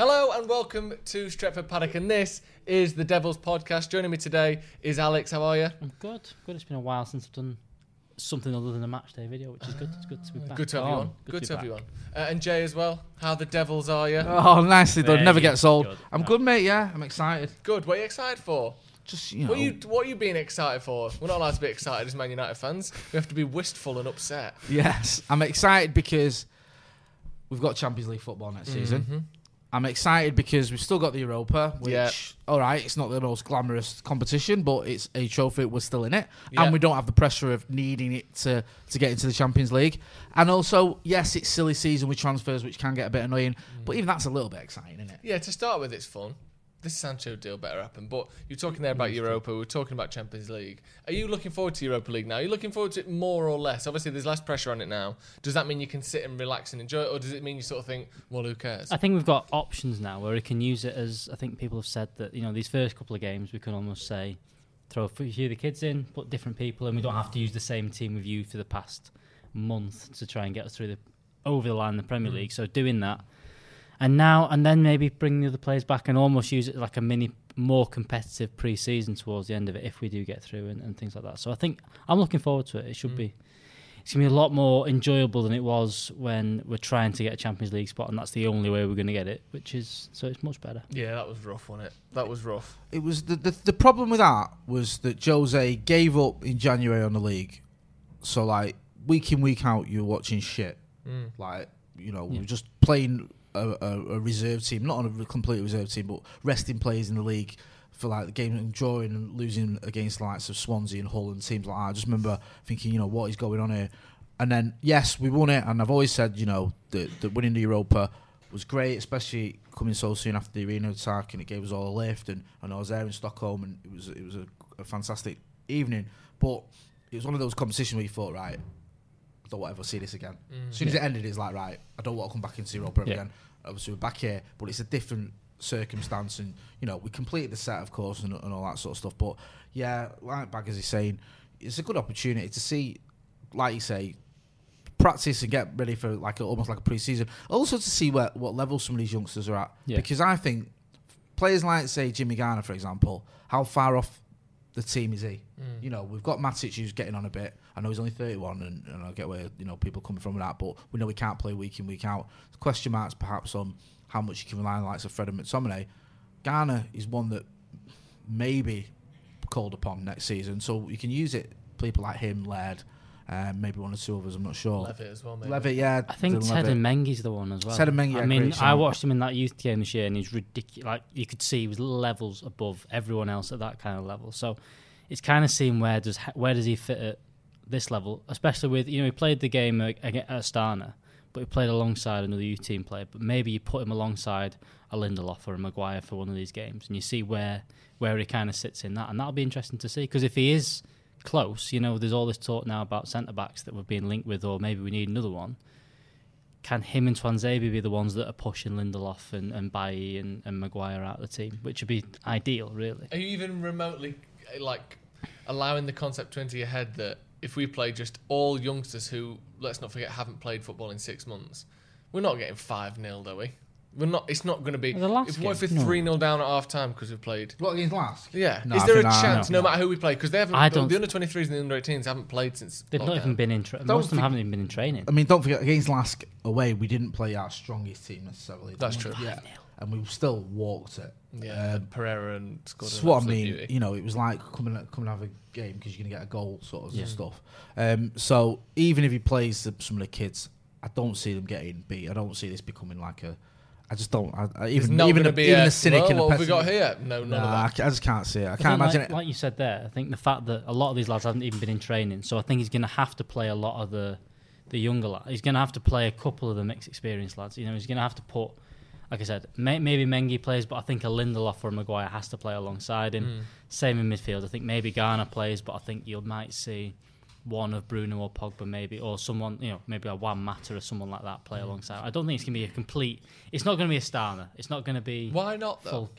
Hello and welcome to Stretford Paddock, and this is the Devils podcast. Joining me today is Alex. How are you? I'm good. Good. It's been a while since I've done something other than a match day video, which is good. It's good to be back. Good to have you on. Good, be to have back. you on. Uh, and Jay as well. How the Devils are you? Oh, nicely done. Very Never gets old. good. I'm good, mate. Yeah, I'm excited. Good. What are you excited for? Just you know, What are you What are you being excited for? We're not allowed to be excited as Man United fans. We have to be wistful and upset. yes, I'm excited because we've got Champions League football next season. I'm excited because we've still got the Europa, which Yeah. all right, it's not the most glamorous competition, but it's a trophy. We're still in it, Yeah. and we don't have the pressure of needing it to to get into the Champions League. And also, yes, it's silly season with transfers, which can get a bit annoying, mm. but even that's a little bit exciting, isn't it? Yeah. To start with, it's fun. This Sancho deal better happen. But you're talking there about Europa. We're talking about Champions League. Are you looking forward to Europa League now? Are you looking forward to it more or less? Obviously, there's less pressure on it now. Does that mean you can sit and relax and enjoy it, or does it mean you sort of think, well, who cares? I think we've got options now where we can use it as I think people have said that you know these first couple of games we can almost say throw a few of the kids in, put different people, and we don't have to use the same team we've used for the past month to try and get us through the over the line in the Premier mm. League. So doing that, and now and then maybe bring the other players back and almost use it like a mini more competitive pre-season towards the end of it if we do get through and, and things like that. So I think I'm looking forward to it. It should mm. be. It's gonna be a lot more enjoyable than it was when we're trying to get a Champions League spot, and that's the only way we're going to get it. Which is so it's much better. yeah, that was rough, wasn't it? That was rough. it was the, the the problem with that was that Jose gave up in January on the league. So like week in week out, you're watching shit. Mm. Like you know, we Yeah. we're just playing a, a, a reserve team, not on a complete reserve team, but resting players in the league for like the game and drawing and losing against the likes of Swansea and Hull and teams like that. I just remember thinking, you know, what is going on here? And then yes, we won it, and I've always said, you know, that, that winning the Europa was great, especially coming so soon after the arena attack, and it gave us all a lift. And, and I was there in Stockholm, and it was it was a, a fantastic evening. But it was one of those competitions where you thought, right, don't want to ever see this again. Mm. As soon as it ended, it's like, right, I don't want to come back into Europa ever Yeah. again. Obviously, we're back here, but it's a different circumstance, and you know, we completed the set, of course, and, and all that sort of stuff. But yeah, like Baggers is saying, it's a good opportunity to see, like you say, practice and get ready for like a, almost like a pre-season. Also to see where what level some of these youngsters are at, Yeah. because I think players like say Jimmy Garner, for example, how far off the team is he? Mm. You know, we've got Matic who's getting on a bit. I know he's only 31, and, and I get where you know people coming from with that, but we know we can't play week in week out. Question marks perhaps on how much you can rely on the likes of Fred and McTominay. Garner is one that maybe called upon next season, so you can use it. People like him, Laird, uh, maybe one or two others. I'm not sure. Levitt as well, maybe. Levitt, yeah. I think Dylan Ted Levitt. and Mengi's the one as well. Teden Mengi, I mean, great I watched him in that youth game this year, and he's ridiculous. Like you could see, he was levels above everyone else at that kind of level. So it's kind of seeing where does where does he fit at this level, especially with you know he played the game ag- ag- at Astana, but he played alongside another youth team player. But maybe you put him alongside a Lindelof or a Maguire for one of these games, and you see where where he kind of sits in that, and that'll be interesting to see. Because if he is close, you know, there's all this talk now about centre backs that we're being linked with, or maybe we need another one. Can him and Tuanzebe be the ones that are pushing Lindelof and, and Bailly and, and Maguire out of the team, which would be ideal, really. Are you even remotely like allowing the concept to enter your head that if we play just all youngsters who, let's not forget, haven't played football in six months, we're not getting five 0 though we? We're not. It's not going to be. The last if what if we're game? No. three 0 down at half time because we've played? What against last? Yeah. No, Is I there a think that- chance, no. no, matter who we play, because they haven't? I the- don't- The under 23s and the under 18s haven't played since. They've not lockdown. even been in. Tra- Don't most of them think- haven't even been in training. I mean, don't forget against Lask away, we didn't play our strongest team necessarily. That's did we? true. Yeah, and we still walked it. Yeah, Um, Pereira and scored. That's an what I absolute mean. beauty. You know, it was like coming coming and have a game because you're gonna get a goal, sort of Yeah. stuff. Um, so even if he plays the, some of the kids, I don't see them getting beat. I don't see this becoming like a. I just don't. I, I, even not even a, to be even a, a cynic well, and a what have we got here? No, no. Nah, I, I just can't see it. I I can't imagine like, it. like you said there, I think the fact that a lot of these lads haven't even been in training, so I think he's going to have to play a lot of the the younger lads. He's going to have to play a couple of the mixed experience lads. You know, he's going to have to put, like I said, may, maybe Mengi plays, but I think a Lindelof or a Maguire has to play alongside him. Mm. Same in midfield. I think maybe Garner plays, but I think you might see one of Bruno or Pogba maybe, or someone, you know, maybe a Juan Mata or someone like that Mm. play alongside. I don't think it's going to be a complete. It's not going to be a starter. It's not going to be. Why not though? full-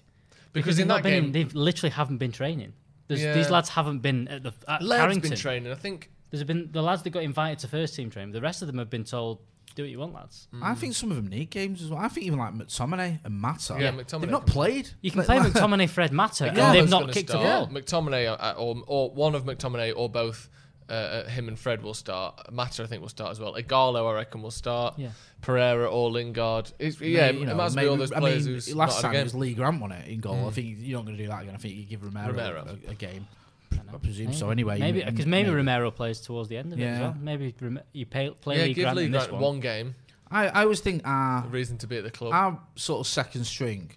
Because, they've in not that been game, they literally haven't been training. There's, Yeah. These lads haven't been at the at Led's Carrington. been training. I think There's been the lads that got invited to first team training. The rest of them have been told, "Do what you want, lads." I think some of them need games as well. I think even like McTominay and Mata. Yeah, they've not played. You can Like- play like- McTominay, Fred Mata, and they've not gonna kicked a start. ball. McTominay uh, or, or one of McTominay or both. Uh, him and Fred will start. Mata, I think, will start as well. Ighalo, I reckon, will start. Yeah. Pereira or Lingard. It's, yeah, you know, it might be all those I players mean, who's last not time had a it was game. Lee Grant won it in goal. I Mm. think you're not going to do that again. I think you give Romero, Romero. A, a game. I presume so. Anyway, maybe you- because maybe, Romero plays towards the end of it as well. Maybe Rem- you pay, play Yeah, Lee give Grant Lee in this Grant one. one game. I, I always think our A reason to be at the club. our sort of second string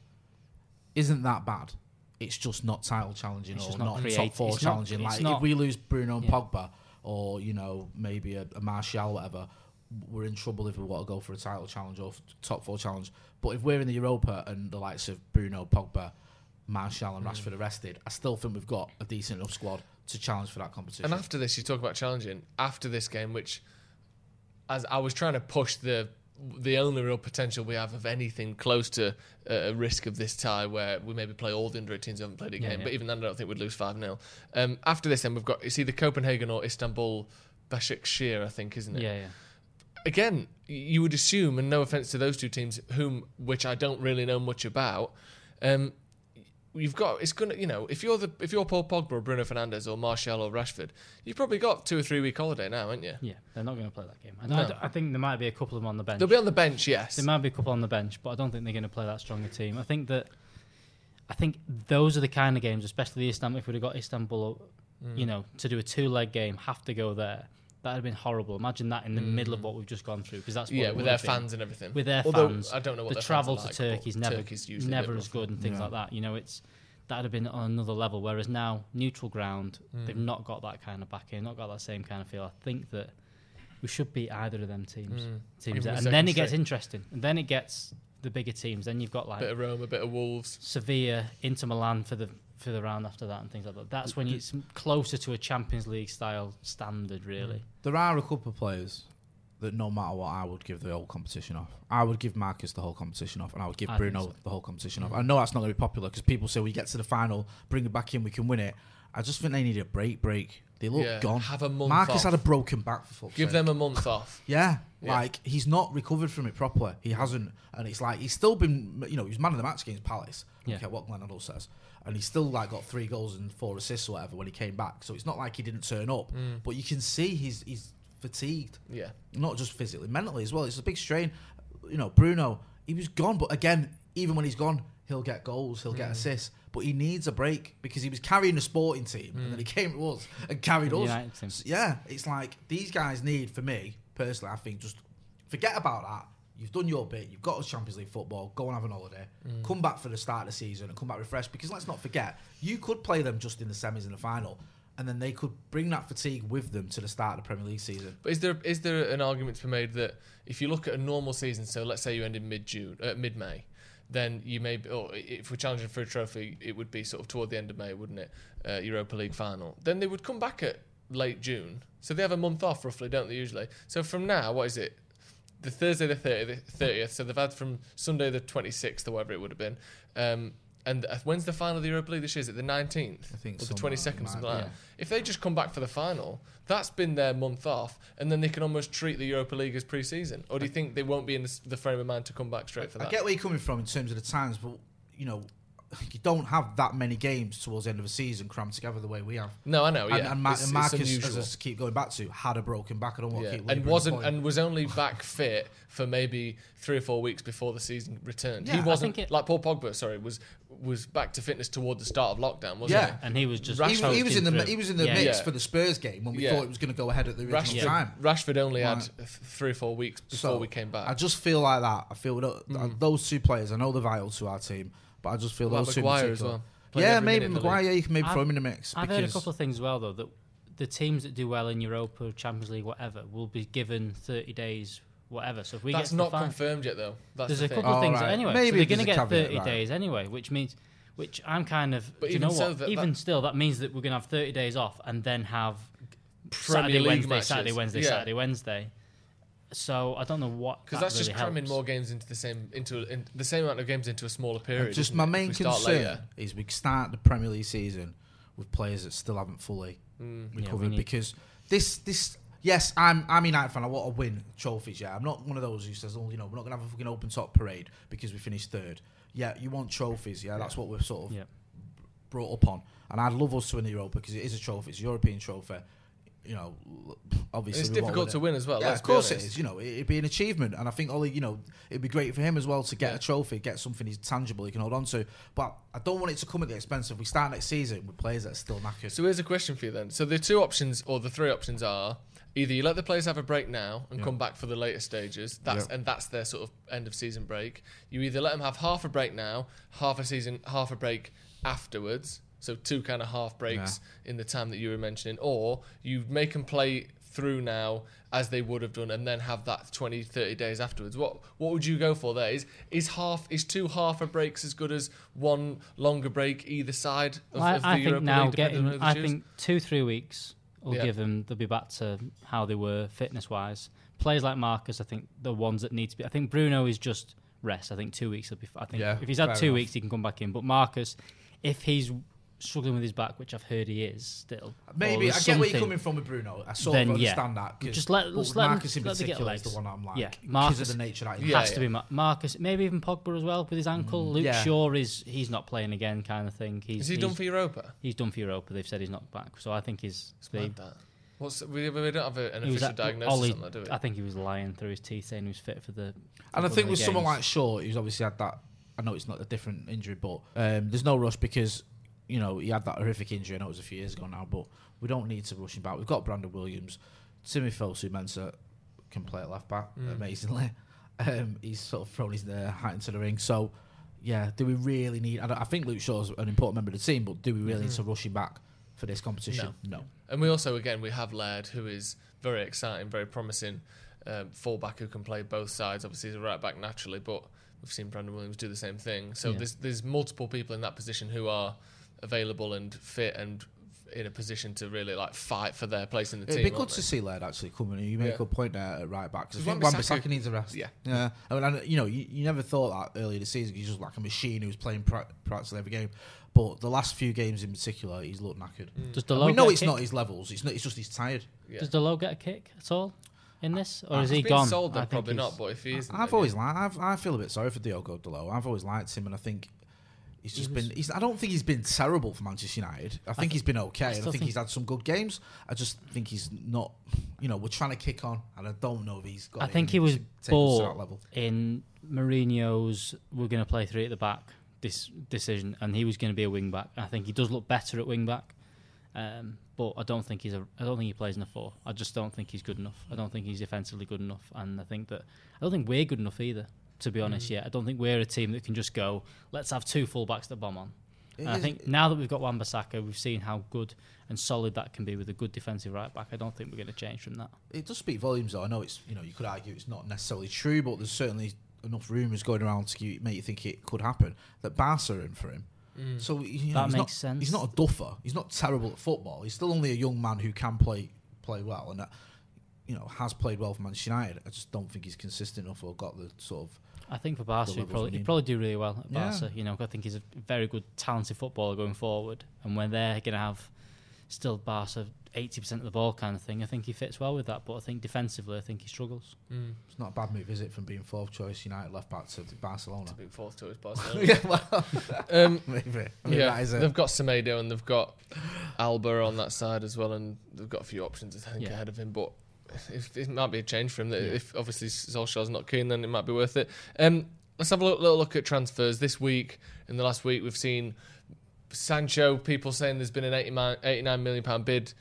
isn't that bad. It's just not title challenging It's or not, not top four It's challenging. it's like not- if we lose Bruno and Yeah. Pogba or you know maybe a, a Martial whatever, we're in trouble if we want to go for a title challenge or top four challenge. But if we're in the Europa and the likes of Bruno, Pogba, Martial, and mm. Rashford arrested, I still think we've got a decent enough squad to challenge for that competition. And after this, you talk about challenging. After this game, which, as I was trying to push the the only real potential we have of anything close to a risk of this tie, where we maybe play all the under 18s who haven't played a game, yeah. but even then, I don't think we'd lose five 0 um, After this, then we've got it's either Copenhagen or Istanbul. Besiktas, I think, isn't it? Yeah, yeah. again, you would assume, and no offense to those two teams, whom which I don't really know much about, um, you've got it's gonna you know if you're the if you're Paul Pogba or Bruno Fernandes or Martial or Rashford, you've probably got two or three week holiday now, haven't you? Yeah, they're not going to play that game. I, No. I- I think there might be a couple of them on the bench. They'll be on the bench, yes. There might be a couple on the bench, but I don't think they're going to play that strong a team. I think that I think those are the kind of games, especially the Istanbul. If we'd have got Istanbul, Mm. you know, to do a two-leg game, have to go there. That'd have been horrible. Imagine that in the middle of what we've just gone through, because that's what Mm. Yeah, it with their have been. fans and everything. With their Although, fans, I don't know what the their fans travel are to like, Turkey's but never Turkey's usually a bit never as good and things Yeah. like that. You know, it's that'd have been on another level. Whereas now, neutral ground, Mm. they've not got that kind of backing, not got that same kind of feel. I think that we should beat either of them teams. Mm. Teams, there. and then second it gets interesting, and then it gets the bigger teams. Then you've got like a bit of Rome, a bit of Wolves. Sevilla, Inter Milan for the for the round after that, and things like that. That's when it's closer to a Champions League style standard, really. Mm. There are a couple of players that no matter what, I would give the whole competition off. I would give Marcus the whole competition off, and I would give I Bruno so. the whole competition off. I know that's not going to be popular because people say we get to the final, bring it back in, we can win it. I just think they need a break. Break. They look Yeah, gone. have a month Marcus off. had a broken back for fuck's Give sake. them a month off. Yeah, Yeah. like he's not recovered from it properly. He hasn't, and it's like he's still been, you know, he was man of the match against Palace. Yeah. Okay, what Glenn Hoddle says, and he still like got three goals and four assists or whatever when he came back. So it's not like he didn't turn up, Mm. but you can see he's he's fatigued, Yeah. not just physically, mentally as well. It's a big strain. You know, Bruno, he was gone, but again, even when he's gone, he'll get goals, he'll Mm. get assists, but he needs a break because he was carrying a sporting team, and then he came to us and carried The us. United team. S- yeah, it's like these guys need, for me personally, I think just forget about that. You've done your bit. You've got us Champions League football. Go and have an holiday. Mm. Come back for the start of the season and come back refreshed. Because let's not forget, you could play them just in the semis and the final, and then they could bring that fatigue with them to the start of the Premier League season. But is there is there an argument to be made that if you look at a normal season, so let's say you end in mid June, uh, mid May, then you may, be, or if we're challenging for a trophy, it would be sort of toward the end of May, wouldn't it? Uh, Europa League final. Then they would come back at late June, so they have a month off roughly, don't they? Usually. So from now, what is it? The Thursday the 30th, 30th so they've had from Sunday the 26th or whatever it would have been. Um, and uh, when's the final of the Europa League this year? Is it the 19th? I think or the 22nd, something like Yeah. that. If they just come back for the final, that's been their month off, and then they can almost treat the Europa League as pre-season. Or do you think they won't be in the, the frame of mind to come back straight for I get where you're coming from in terms of the times, but you know, you don't have that many games towards the end of a season crammed together the way we have. no, I know. Yeah, and, and, Ma- It's- and Marcus, unusual. as I keep going back to, had a broken back. I don't want Yeah. to keep and wasn't and was only back fit for maybe three or four weeks before the season returned. Yeah, he wasn't it- like Paul Pogba. Sorry, was was back to fitness toward the start of lockdown, wasn't Yeah. he? And he was just he, Rashford he was in the through. he was in the Yeah. mix Yeah. for the Spurs game when we Yeah. thought it was going to go ahead at the original Rashford, time. Rashford only had Right. th- three or four weeks before So, we came back. I just feel like that. I feel that Mm. those two players. I know they're vital to our team, but I just feel What about those two. in as well? Playing Yeah, maybe minute Maguire. Yeah, you can maybe I've- throw him in the mix. I've heard a couple of things as well though that the teams that do well in Europa, Champions League, whatever, will be given 30 days, whatever. So if we That's get to not the confirmed yet, though. That's there's the a thing. couple of Oh, things right. anyway. Maybe so they're going to get caveat, 30 right. days anyway, which means, which I'm kind of. But do you know even so, what? that- even that- still, that means that we're going to have 30 days off and then have Premier Saturday, League Wednesday, matches. Saturday, Wednesday, Yeah. Saturday, Wednesday. So I don't know what Because that that's really just cramming helps. more games into the same into in, the same amount of games into a smaller period. Just my main concern later. is we start the Premier League season with players that still haven't fully Mm. recovered need- because this this yes I'm I'm a United fan I want to win trophies yeah I'm not one of those who says oh you know we're not gonna have a fucking open top parade because we finished third yeah you want trophies yeah that's what we're sort of Yeah. brought up on and I'd love us to win the Europa because it is a trophy it's a European trophy you know obviously It's difficult to win as well, yeah of course it honest. you know it- it'd be an achievement and I think Ollie you know it'd be great for him as well to get Yeah. a trophy get something he's tangible he can hold on to but I don't want it to come at the expense of we start next season with players that are still knackered So here's a question for you then. So the two options or the three options are either you let the players have a break now and come back for the later stages. That's Yeah. and that's their sort of end of season break. You either let them have half a break now, half a season, half a break afterwards. So two kind of half breaks in the time that you were mentioning, or you make them play through now as they would have done and then have that 20 30 days afterwards what what would you go for there is is half is two half a breaks as good as one longer break either side of, I, of the I think Europa now League, getting, I choose? think two three weeks will Yeah. give them. They'll be back to how they were fitness wise. Players like Marcus, I think the ones that need to be. I think Bruno is just rest. I think two weeks will be. f- I think Yeah, if he's had two enough. weeks, he can come back in. But Marcus, if he's struggling with his back, which I've heard he is still, Maybe I there's get where you're coming from with Bruno. I sort then of yeah, understand that. 'cause- just let, but just let Marcus him, in let them get particular is the one I'm like. yeah, because Marcus of the nature that he Yeah, has to be Ma- Marcus. Maybe even Pogba as well with his ankle. Luke Mm, yeah. Shaw is he's not playing again, kind of thing. He's Is he he's, done for Europa? He's done for Europa. They've said he's not back, so I think he's. It's they- mad that. What's we, we don't have a, an he was official at- diagnosis Ollie- on that, do we? I think he was lying through his teeth, saying he was fit for the. And I think with the someone like Shaw, who's obviously had that. I know it's not a different injury, but um, there's no rush because you know he had that horrific injury. I know it was a few years ago now, but we don't need to rush him back. We've got Brandon Williams, Timmy Fosu Mensah can play at left back Mm. amazingly. Um, he's sort of thrown his uh, hat into the ring. So yeah, do we really need? I, I think Luke Shaw's an important member of the team, but do we really need to rush him back for this competition? No. And we also, again, we have Laird, who is very exciting, very promising um, fullback who can play both sides. Obviously, he's a right back naturally, but we've seen Brandon Williams do the same thing. So Yeah. there's there's multiple people in that position who are available and fit and in a position to really like fight for their place in the team. It'd be good to see Laird actually coming. You make Yeah. a good point there at right back. 'cause Because think Wan-Bissaka- Wan-Bissaka needs a rest. Yeah. yeah. I mean, I, you know, you, you never thought that earlier this season. He's just like a machine who was playing pra- practically every game. But the last few games in particular, he's looked knackered. Mm. Does And Dalot we know get a it's not his levels. It's not. It's just he's tired. Yeah. Does Dalot get a kick at all in this, or is he been gone? sold, I then probably not. But if he is, I've always liked. I've, I feel a bit sorry for Diogo Dalot. I've always liked him, and I think he's just was- been. He's, I don't think he's been terrible for Manchester United. I think he's been okay. and I think, think- he's had some good games. I just think he's not. You know, we're trying to kick on, and I don't know if he's got. I think he was to take us to that bought in Mourinho's. We're going to play three at the back. This decision, and he was going to be a wing back. I think he does look better at wing back, um, but I don't think he's a. I don't think he plays in a four. I just don't think he's good enough. I don't think he's defensively good enough, and I think that I don't think we're good enough either. To be honest, Mm. yet I don't think we're a team that can just go. Let's have two fullbacks that bomb on. And I think now that we've got Wan-Bissaka, we've seen how good and solid that can be with a good defensive right back. I don't think we're going to change from that. It does speak volumes, though. I know it's you know you could argue it's not necessarily true, but there's certainly enough rumours going around to make you think it could happen that Barca are in for him. So you know, That he's makes not, sense. He's not a duffer. He's not terrible at football. He's still only a young man who can play play well, and that, you know has played well for Manchester United. I just don't think he's consistent enough or got the sort of. I think for Barca, he'd probably, he'd probably do really well at Yeah. Barca. You know, I think he's a very good, talented footballer going forward. And when they're going to have still Barca 80% of the ball kind of thing, I think he fits well with that. But I think defensively, I think he struggles. It's not a bad move, is it, from being fourth choice United left back to Barcelona? Big fourth choice Barcelona. yeah, well, Um, maybe. I mean, yeah, that is a- they've got Semedo and they've got Alba on that side as well, and they've got a few options I think Yeah. ahead of him. But if, it might be a change for him. That If obviously Solskjaer's not keen, then it might be worth it. Um, let's have a little, little look at transfers this week. In the last week, we've seen Sancho. People saying there's been an 89, 89 million pound bid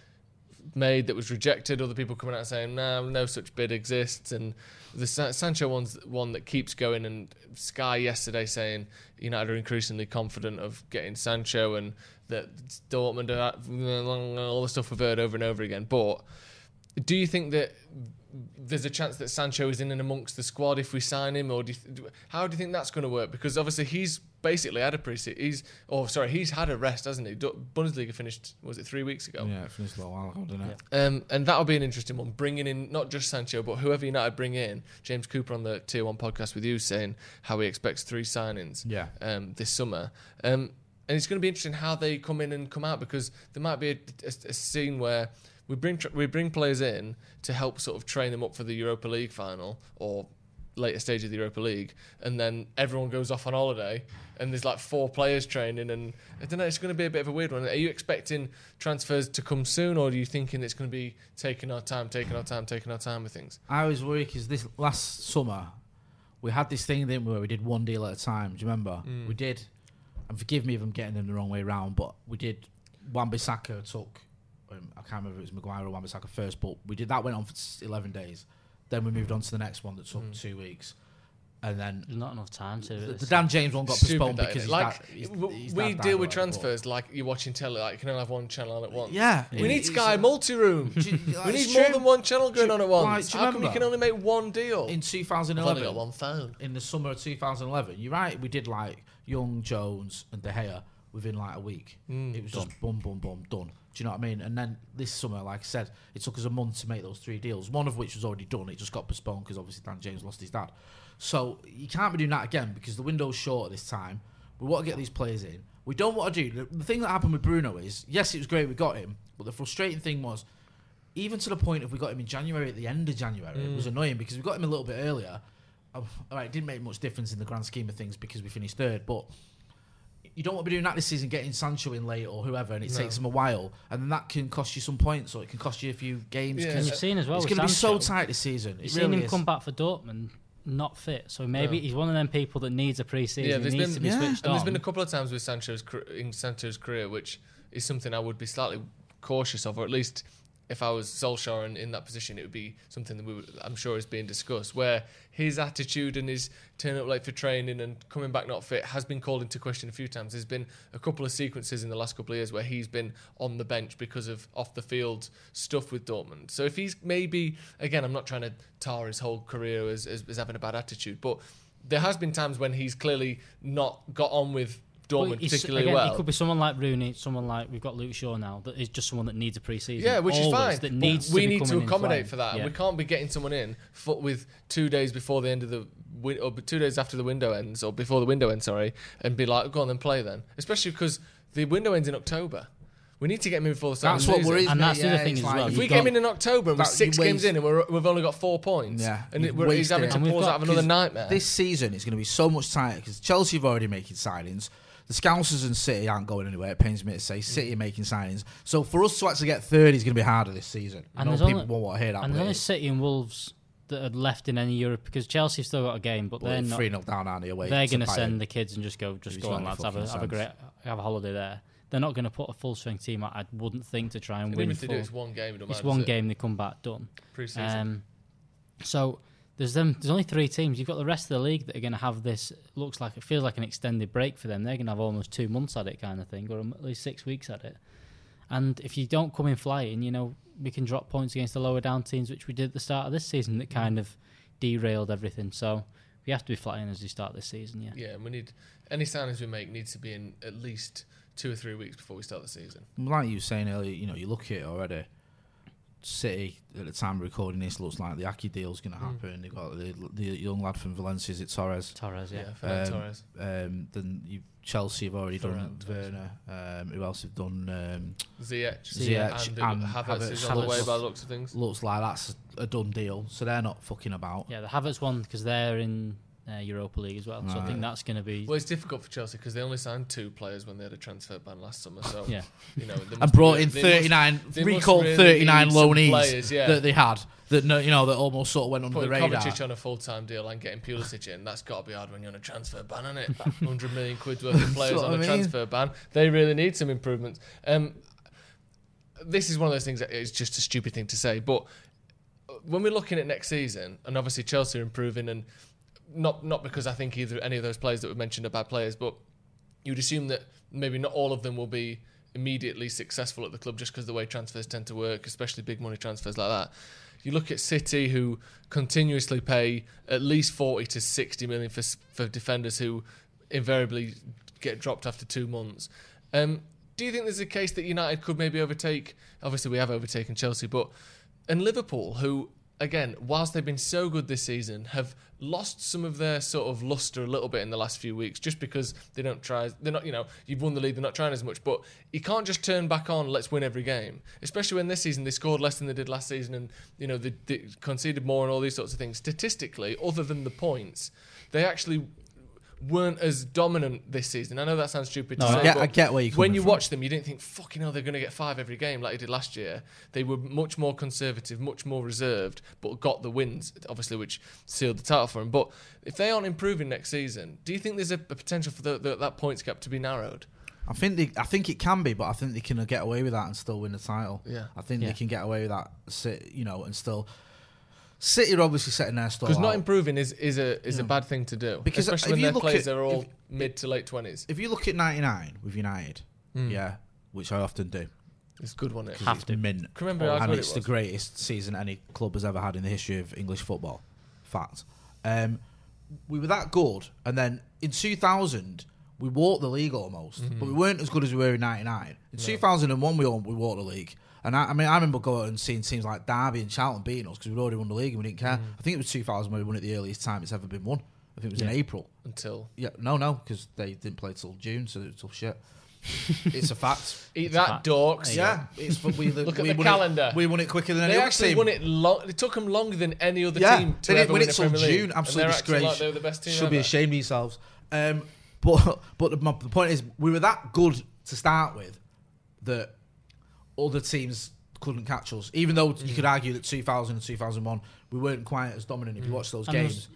made that was rejected. Other people coming out saying no, no such bid exists. And the Sa- Sancho one's one that keeps going. And Sky yesterday saying United are increasingly confident of getting Sancho and that Dortmund are all the stuff we've heard over and over again. But do you think that there's a chance that Sancho is in and amongst the squad if we sign him, or do you th- how do you think that's going to work? Because obviously he's basically had a pre he's oh sorry he's had a rest, hasn't he? Du- Bundesliga finished was it three weeks ago? yeah, it finished a little while ago, didn't it? Um, and that'll be an interesting one. Bringing in not just Sancho, but whoever United bring in. James Cooper on the Tier One podcast with you saying how he expects three signings. Yeah. Um, this summer. Um, and it's going to be interesting how they come in and come out because there might be a, a- a scene where we bring tr- we bring players in to help sort of train them up for the Europa League final or later stage of the Europa League, and then everyone goes off on holiday, and there's like four players training, and I don't know. It's going to be a bit of a weird one. Are you expecting transfers to come soon, or are you thinking it's going to be taking our time, taking our time, taking our time with things? I always worry because this last summer we had this thing didn't we, where we did one deal at a time. Do you remember? Mm. We did, and forgive me if I'm getting them the wrong way around, but we did. Wan-Bissaka took. Um, I can't remember if it was Maguire or Wan-Bissaka first, but we did that went on for 11 days. Then we moved on to the next one that took Mm. two weeks, and then There's not enough time to. the, this. the Dan James one got postponed because he's like dad- he's- w- his we deal with or whatever, but- transfers like you're watching telly, like you can only have one channel on at once. Yeah, we it- need Sky multi room. Do we need it's more than one channel going Do- on at once. do you How come we remember? can only make one deal? in I've 2011 only got one phone. in the summer of 2011. You're right. We did like Young, Jones, and De Gea within like a week. Mm, it was just boom, boom, boom, done. Do you know what I mean? And then this summer, like I said, it took us a month to make those three deals. One of which was already done. It just got postponed because obviously Dan James lost his dad. So you can't be doing that again because the window's short at this time. We want to get these players in. We don't want to do the, thing that happened with Bruno is yes, it was great we got him, but the frustrating thing was even to the point if we got him in January at the end of January, it was mm. annoying because we got him a little bit earlier. Oh, all right, it didn't make much difference in the grand scheme of things because we finished third, but you don't want to be doing that this season, getting Sancho in late or whoever, and it takes them a while, and then that can cost you some points or it can cost you a few games. Yeah. 'cause And you've seen as well It's going to be so tight this season. It You've really seen him is. come back for Dortmund not fit, so maybe No. he's one of them people that needs a pre-season. Yeah, he there's needs been to be yeah, switched and on. there's been a couple of times with Sancho's in Sancho's career, which is something I would be slightly cautious of, or at least if I was Solskjaer and in that position, it would be something that we would, I'm sure is being discussed, where his attitude and his turning up late for training and coming back not fit has been called into question a few times. There's been a couple of sequences in the last couple of years where he's been on the bench because of off the field stuff with Dortmund. So if he's maybe, again, I'm not trying to tar his whole career as, as, as having a bad attitude, but there has been times when he's clearly not got on with Dortmund he's- particularly again, well. It could be someone like Rooney, someone like we've got Luke Shaw now, that is just someone that needs a pre-season. Yeah, which is fine. That needs we to need to accommodate for that. Yeah. We can't be getting someone in for, with two days before the end of the win- or two days after the window ends, or before the window ends. Sorry, and be like, go on then play then. Especially because the window ends in October. We need to get him in before the start That's what season. worries And me. that's the other thing as like well. If we came in in October and we're that- you six games in and we're, we've only got four points, Yeah, and it, we're, he's having wasted to. And we've pause got- out of another 'cause nightmare. This season is going to be so much tighter because Chelsea have already making signings. The Scousers and City aren't going anywhere. It pains me to say City are making signings. So for us to actually get third is going to be harder this season. I And know there's people only- won't want to hear that. And but there's only. City and Wolves that are left in any Europe because Chelsea've still got a game, but But they're they're not. 3 0 down, aren't they? Away They're to going to send the kids and just go, just go on, not lads, have a have a great have a holiday there. They're not going to put a full strength team out. I wouldn't think to try and And win. even if they do, full- it's one game. It it's one it? game they come back done. Pre-season. Um, so there's them. There's only three teams. You've got the rest of the league that are going to have this. Looks like it feels like an extended break for them. They're going to have almost two months at it, kind of thing, or at least six weeks at it. And if you don't come in flying, you know we can drop points against the lower down teams, which we did at the start of this season. That kind of derailed everything. So we have to be flying as we start this season. Yeah. Yeah, and we need any signings we make needs to be in at least two or three weeks before we start the season. Like you were saying earlier, you know, you look at it already. City at the time of recording this looks like the Aké deal's going to Mm. happen. They've got the, the young lad from Valencia, is it Torres? Torres, yeah. Yeah, Um, Torres. Um, then you, Chelsea have already Ferran done Torres. Werner. Um, who else have done? Um, Ziyech, Ziyech and, and Havertz, is on the way Havertz by the looks of things. Looks like that's a done deal, so they're not fucking about. Yeah, the Havertz one because they're in uh, Europa League as well. So I think that's going to be. Well, it's difficult for Chelsea because they only signed two players when they had a transfer ban last summer. So Yeah. you know, they And brought really- in 39, recalled really 39 loanees players, yeah. that they had. That no, you know that almost sort of went under Putting the radar. Kovacic on a full time deal and getting Pulisic in, that's got to be hard when you're on a transfer ban, isn't it? 100 million quid worth of players on I a mean. transfer ban. They really need some improvements. Um, this is one of those things that is just a stupid thing to say, but when we're looking at next season, and obviously Chelsea are improving, and not not because I think either any of those players that we mentioned are bad players, but you'd assume that maybe not all of them will be immediately successful at the club just because the way transfers tend to work, especially big money transfers like that. You look at City, who continuously pay at least forty to sixty million for for defenders who invariably get dropped after two months. Um, do you think there's a case that United could maybe overtake? Obviously, we have overtaken Chelsea, but and Liverpool, who again, whilst they've been so good this season, have lost some of their sort of luster a little bit in the last few weeks, just because they don't try. They're not, you know, you've won the league, they're not trying as much. But you can't just turn back on. Let's win every game, especially when this season they scored less than they did last season, and you know they, they conceded more and all these sorts of things. Statistically, other than the points, they actually weren't as dominant this season. I know that sounds stupid No, to I say, get- but I get where you're when you from. watch them, you didn't think, fucking hell, they're going to get five every game like they did last year. They were much more conservative, much more reserved, but got the wins, obviously, which sealed the title for them. But if they aren't improving next season, do you think there's a, a potential for the, the, that points gap to be narrowed? I think they, I think it can be, but I think they can get away with that and still win the title. Yeah. I think Yeah. they can get away with that, sit- you know, and still. City are obviously setting their stall Because not out. improving is, is a is a bad thing to do, Because especially if when you their look players at- are all if- mid to late twenties. if you look at '99 with United, Hmm. yeah, which I often do, It's a good, wasn't it? Have it's to. mint, Remember how and good it it's the greatest season any club has ever had in the history of English football. Fact. Um, we were that good, and then in 2000 we walked the league almost, Mm-hmm. but we weren't as good as we were in '99. In 2001 we all, we walked the league. And I, I mean, I remember going and seeing teams like Derby and Charlton beating us because we'd already won the league and we didn't care. Mm. I think it was 2000 when we won it the earliest time it's ever been won. I think it was in April. Until Yeah, no, no, because they didn't play till June, so it was all shit. it's a fact. eat that, fact. dorks. Yeah, it's but we Look at we the calendar. It, we won it quicker than any They other actually team. won it long. It took them longer than any other Yeah, team to they didn't ever win it till June. Absolutely disgrace. Like they were the best team Should be ashamed of yourselves. Um, but but the, my, the point is, we were that good to start with that other teams couldn't catch us. Even though Mm. you could argue that 2000 and 2001 we weren't quite as dominant. Mm. If you watch those And there was-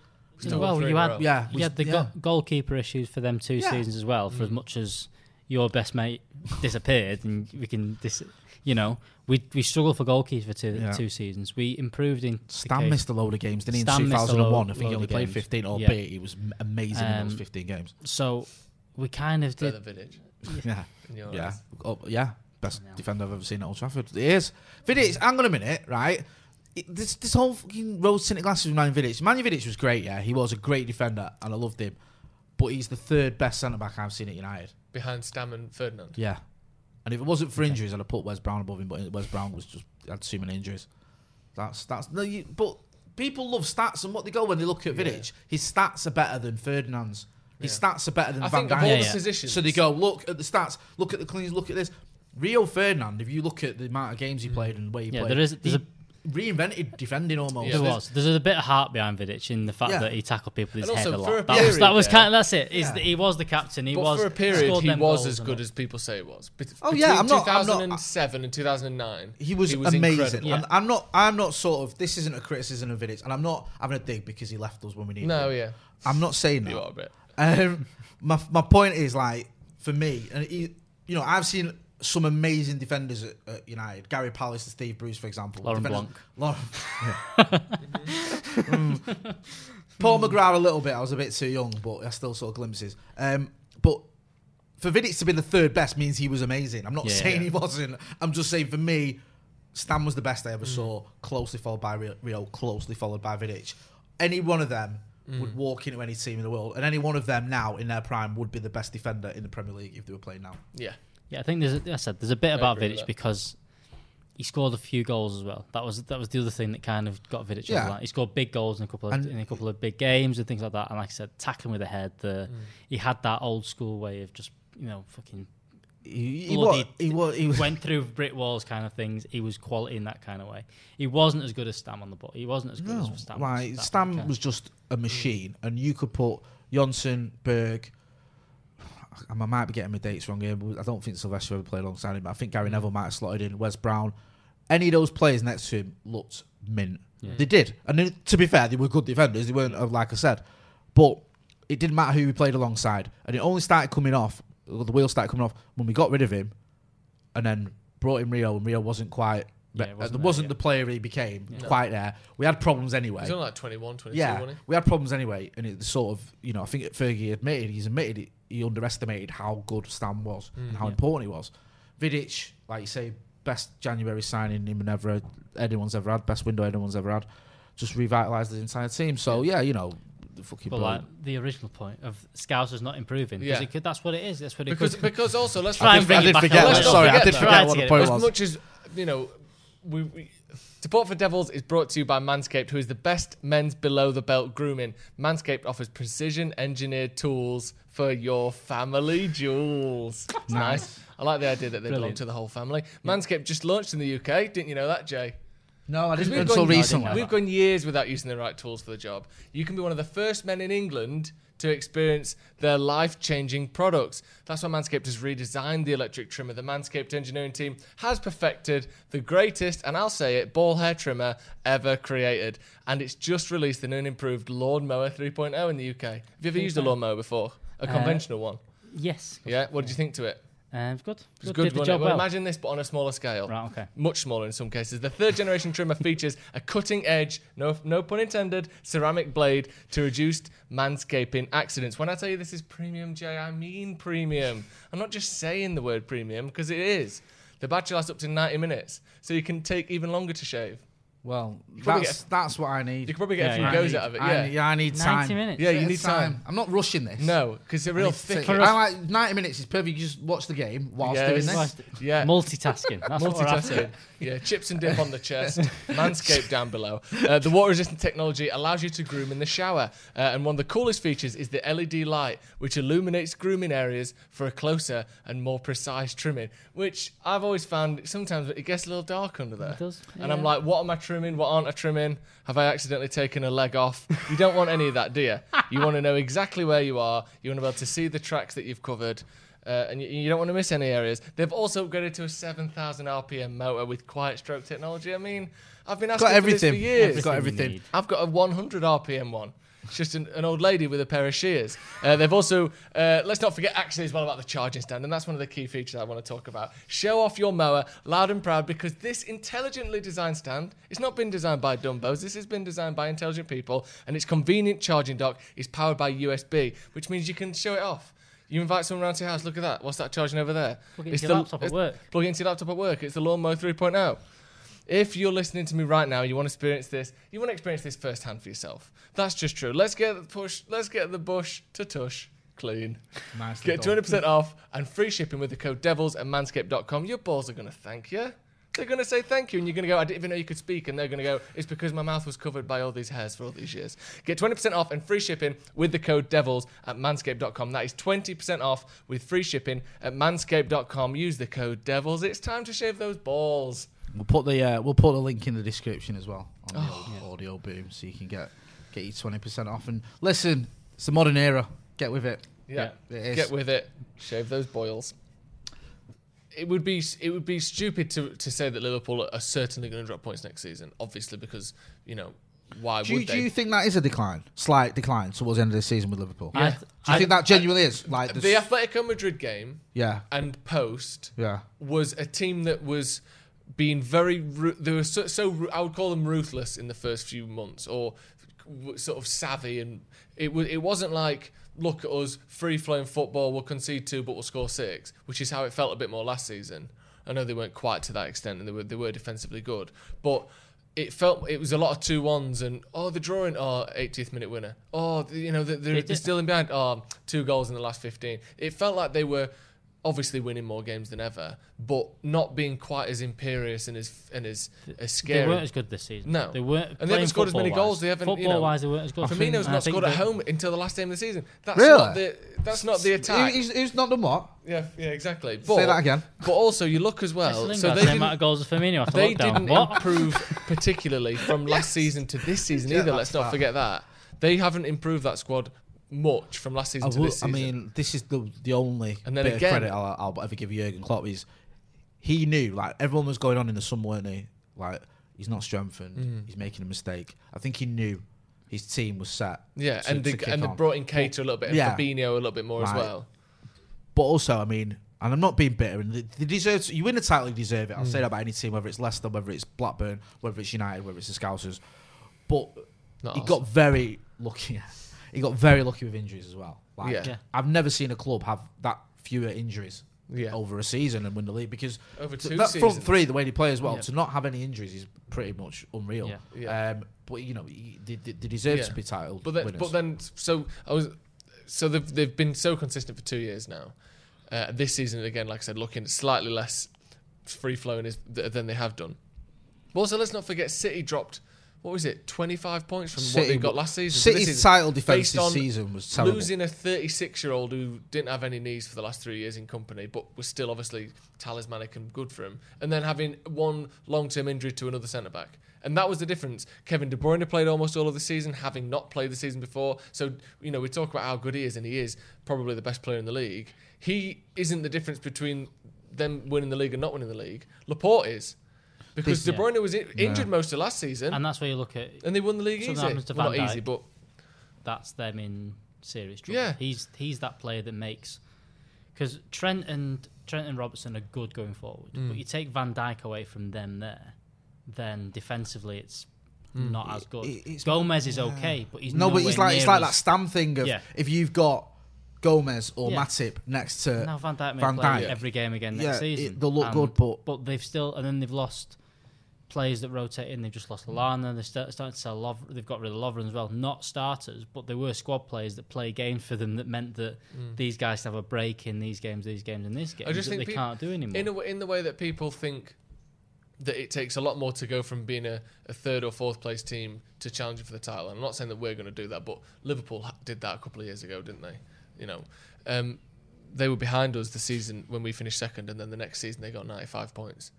games, well, you had row. Yeah, you we- had the yeah. go- goalkeeper issues for them two Yeah. seasons as well. For as much as your best mate disappeared, and we can dis- you know, we we struggled for goalkeepers for two Yeah. two seasons. We improved in Stam okay, missed a load of games, didn't he? In Stam missed a 2001, load- I think he only played games. 15, Yeah. albeit he was m- amazing in those Um, 15 games. So we kind of did. than Vidic. Yeah, in your yeah, oh, yeah. Best defender I've ever seen at Old Trafford. It is. Vidic, hang on a minute, right? It- this this whole fucking rose tinted glasses with Man Vidic. Man Vidic was great, yeah. He was a great defender, and I loved him. But he's the third best centre back I've seen at United. behind Stam and Ferdinand. Yeah. And if it wasn't for injuries, I'd have put Wes Brown above him. But Wes Brown was just had too many injuries. That's that's no. You, but people love stats, and what they go when they look at Vidic, his stats are better than Ferdinand's. His stats are better than I Van think of Dijk. all Yeah, the positions. So they go, look at the stats, look at the cleans, look at this. Rio Ferdinand, if you look at the amount of games he played and where he Yeah, played, there is- there's he a- reinvented defending almost. Yeah, There was. There's a bit of heart behind Vidic in the fact Yeah. that he tackled people with his And head also a for a lot. That was, period that was there- kind of that's it. Is Yeah. that he was the captain. He but was for a period, scored he them was goals as and good all. as people say he was. Bet- Oh, between yeah, I'm not- I'm not- 2007 and 2009, He was, incredible. amazing. Yeah. And I'm not. I'm not sort of. This isn't a criticism of Vidic, and I'm not having a dig because he left us when we needed No, him. yeah, I'm not saying that. you are a bit. Um, my my point is like for me, and he, you know, I've seen some amazing defenders at, at United. Gary Pallister and Steve Bruce, for example. Laurent Defenders- Blanc. Laurent, Mm. Paul McGrath a little bit. I was a bit too young, but I still saw glimpses. Um, but for Vidic to be the third best means he was amazing. I'm not Yeah. saying he wasn't. I'm just saying for me, Stam was the best I ever saw. Closely followed by Rio, Rio, closely followed by Vidic. Any one of them would walk into any team in the world, and any one of them now in their prime would be the best defender in the Premier League if they were playing now. Yeah. Yeah, I think there's. A, I said there's a bit about agree Vidic because he scored a few goals as well. That was that was the other thing that kind of got Vidic Yeah. over. He scored big goals in a couple of And- in a couple of big games and things like that. And like I said, tackling with the head. The he had that old school way of just you know fucking He, he, bloody- wa- he, wa- he was went through brick walls kind of things. He was quality in that kind of way. He wasn't as good as Stam on the ball. He wasn't as good No, as Stam. like was. That Stam was just a mm. machine, and you could put Johnsen, Berg. I might be getting my dates wrong here, but I don't think Silvestre ever played alongside him. But I think Gary Neville might have slotted in Wes Brown. Any of those players next to him looked mint. They did, and then, to be fair, they were good defenders. They weren't uh, like I said, but it didn't matter who we played alongside, and it only started coming off. The wheels started coming off when we got rid of him, and then brought in Rio, and Rio wasn't quite. Yeah, it uh, wasn't wasn't, there the player he became quite there. We had problems anyway. He's only like 21, 22, Yeah, wasn't we had problems anyway, and it sort of, you know, I think Fergie admitted he's admitted it, he underestimated how good Stam was and mm, how important he was. Vidic, like you say, best January signing him ever anyone's ever had, best window anyone's ever had, just revitalised the entire team. So yeah, you know, the fucking But like the original point of Scousers not improving. Yeah. it could, that's what it is. That's what it Because could. because also let's Try and bring I did back forget a Let's. Sorry, I did forget what the point as was. much as you know, we, we support for Devils is brought to you by Manscaped, who is the best men's below the belt grooming. Manscaped offers precision engineered tools for your family jewels. Nice. I like the idea that they belong to the whole family. Manscaped just launched in the UK. Didn't you know that, Jay? No, I didn't until gone- recently. We've gone years without using the right tools for the job. You can be one of the first men in England to experience their life changing products. That's why Manscaped has redesigned the electric trimmer. The Manscaped engineering team has perfected the greatest, and I'll say it, ball hair trimmer ever created. And it's just released the new and improved Lawnmower 3.0 in the UK. Have you ever used a lawnmower before? A uh, conventional one? yes. Yeah? What did you think to it? Uh, it's good. It's Good, good. Did the wasn't job Well, well. imagine this, but on a smaller scale. Right, okay. Much smaller in some cases. The third generation trimmer features a cutting edge, no, no pun intended, ceramic blade to reduce manscaping accidents. When I tell you this is premium, Jay, I mean premium. I'm not just saying the word premium because it is. The battery lasts up to 90 minutes, so you can take even longer to shave. Well, probably that's that's what I need. You could probably get Yeah, a few yeah. goes I out of it. Yeah. need, yeah, I need time. 90 minutes. Yeah, you need of time. I'm not rushing this. No, because they're real thick. I like 90 minutes is perfect. You just watch the game whilst Yes. doing this. Yeah. Multitasking. That's what we're. Multitasking. Yeah, chips and dip on the chest, manscaped down below. Uh, the water resistant technology allows you to groom in the shower. Uh, and one of the coolest features is the LED light, which illuminates grooming areas for a closer and more precise trimming, which I've always found sometimes it gets a little dark under there. It does, And I'm like, what am I trimming? What aren't I trimming? Have I accidentally taken a leg off? You don't want any of that, do you? You want to know exactly where you are. You want to be able to see the tracks that you've covered. Uh, and you, you don't want to miss any areas. They've also upgraded to a 7,000 RPM motor with quiet stroke technology. I mean, I've been asking Got for this for years. It's got Everything everything. I've got a 100 RPM one. It's just an, an old lady with a pair of shears. Uh, they've also, uh, let's not forget actually as well about the charging stand, and that's one of the key features I want to talk about. Show off your mower loud and proud because this intelligently designed stand, it's not been designed by dumbos, this has been designed by intelligent people, and its convenient charging dock is powered by USB, which means you can show it off. You invite someone around to your house, look at that, what's that charging over there? Plug it into your laptop at work. Plug it into your laptop at work, it's the Lawnmower 3.0. If you're listening to me right now, you want to experience this, you want to experience this firsthand for yourself. That's just true. Let's get the push, let's get the bush to tush clean. Nicely Get 200% off and free shipping with the code devils at manscaped.com. Your balls are going to thank you. They're going to say thank you, and you're going to go, I didn't even know you could speak, and they're going to go, it's because my mouth was covered by all these hairs for all these years. Get 20% off and free shipping with the code devils at manscaped.com. That is 20% off with free shipping at manscaped.com. Use the code devils. It's time to shave those balls. We'll put the uh, we'll put a link in the description as well on the Oh. Audioboom, so you can get get you twenty percent off. And listen, it's the modern era. Get with it. Yeah, It is. get with it. Shave those boils. It would be it would be stupid to, to say that Liverpool are certainly going to drop points next season. Obviously, because you know why Do you, would do you think that is a decline, slight decline towards the end of the season with Liverpool? I- Do you think that genuinely is like the this- Atletico Madrid game Yeah, and post yeah. was a team that was being very ru- they were so, so I would call them ruthless in the first few months or sort of savvy and it was it wasn't like look at us free flowing football we'll concede two but we'll score six which is how it felt a bit more last season. I know they weren't quite to that extent and they were they were defensively good but it felt it was a lot of two ones and oh the drawing oh 80th minute winner. Oh you know they're, they're, they're still in behind oh two goals in the last 15 it felt like they were obviously winning more games than ever, but not being quite as imperious and as and as as scary. They weren't as good this season. No, they weren't. and they haven't scored as many football-wise. goals. They haven't. You know, Football-wise, they weren't as good. Firmino's And I not think scored at home until the last game of the season. That's Really? not the. That's not the attack. Who's, who's not done what? yeah, yeah, exactly. But, Say that again. But also, you look as well. Lingard, So they same amount didn't, of goals as Firmino after they lockdown. didn't What? improve particularly from last season to this season Yeah, either. Let's not that. forget that they haven't improved that squad much from last season I, to this I mean, this is the the only And then bit again- of credit I'll, I'll ever give Jurgen Klopp is he knew like everyone was going on in the summer, weren't they? Like he's not strengthened, Mm. he's making a mistake. I think he knew his team was set. yeah, to- and they, and they brought in Keita a little bit, and Yeah. Fabinho a little bit more as well. But also, I mean, and I'm not being bitter, and they, deserve. To, you win the title, you deserve it. I'll Mm. say that about any team, whether it's Leicester, whether it's Blackburn, whether it's United, whether it's the Scousers. But Not he us. got very lucky. he got very lucky with injuries as well. Like, Yeah. Yeah. I've never seen a club have that fewer injuries. Yeah. Over a season and win the league because Over th- two that front three, the way they play as well, Yeah. to not have any injuries is pretty much unreal. Yeah. Yeah. Um, but you know, he- they, they they deserve Yeah. to be titled But then, winners. but then, so I was, so they've they've been so consistent for two years now. Uh, this season again, like I said, looking slightly less free flowing is th- than they have done. But also, let's not forget, City dropped. What was it? Twenty five points from what City- they got last season. City's season, title defence this season was terrible. Losing a thirty six year old who didn't have any knees for the last three years in Kompany, but was still obviously talismanic and good for him, and then having one long term injury to another centre back. And that was the difference. Kevin De Bruyne played almost all of the season, having not played the season before. So, you know, we talk about how good he is, and he is probably the best player in the league. He isn't the difference between them winning the league and not winning the league. Laporte is. Because De Yeah. Bruyne was i- injured most of last season, And and, that's where you look at. And they won the league Something easy. happens to Well, Van not easy, but That's them in serious trouble. Yeah. he's he's that player that makes because Trent and Trent and Robertson are good going forward, Mm. but you take Van Dijk away from them there, then defensively it's not as good. It- it's- Gomez is okay, but he's no, but it's nowhere like it's near like that as- stam thing of Yeah. if you've got Gomez or Yeah. Matip next to Now Van Dijk may Van play Dijk. every game again Yeah, next it- season. they'll look and- good, but- but they've still and then they've lost players that rotate in. They've just lost Lallana. They're start, starting to sell. Lov- they've got rid of Lovren as well. Not starters, but they were squad players that play games for them. That meant that these guys have a break in these games, these games, and this game Mm. I just think they can't do anymore. In, a, in the way that people think that it takes a lot more to go from being a, a third or fourth place team to challenging for the title. I'm not saying that we're going to do that, but Liverpool did that a couple of years ago, didn't they? You know, um, they were behind us the season when we finished second, and then the next season they got 95 points.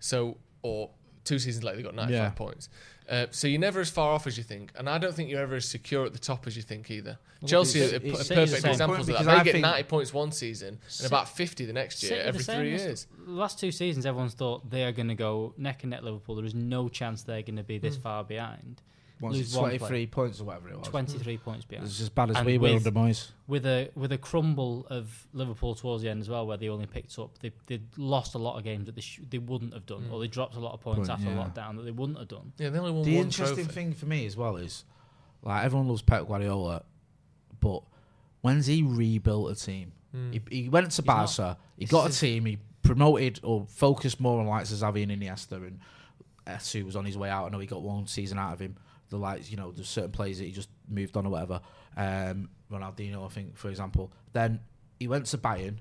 So, or two seasons later they got 95 Yeah. points. Uh, so you're never as far off as you think, and I don't think you're ever as secure at the top as you think either. Chelsea it's- are p- it's- perfect it's the same examples of that. They I get 90 points one season and about 50 the next year, every three years. The last two seasons, everyone's thought they are going to go neck and neck Liverpool. There is no chance they're going to be this far behind. What's Lose it, one 23 play. points or whatever it was. 23 points behind. It's as bad as And we were with- under Moyes. with a with a crumble of Liverpool towards the end as well, where they only picked up they they lost a lot of games that they sh- they wouldn't have done, or mm. they dropped a lot of points Point, after yeah. lockdown that they wouldn't have done. Yeah, they only won The one interesting trophy. thing for me as well is, like, everyone loves Pep Guardiola, but when's he rebuilt a team? Hmm. He, he went to not- Barca, he got a team, he promoted or focused more on likes of Xavi and Iniesta, and Esu was on his way out. I know he got one season out of him. The likes, you know, there's certain players that he just moved on or whatever. Um, Ronaldinho, I think, for example. Then he went to Bayern,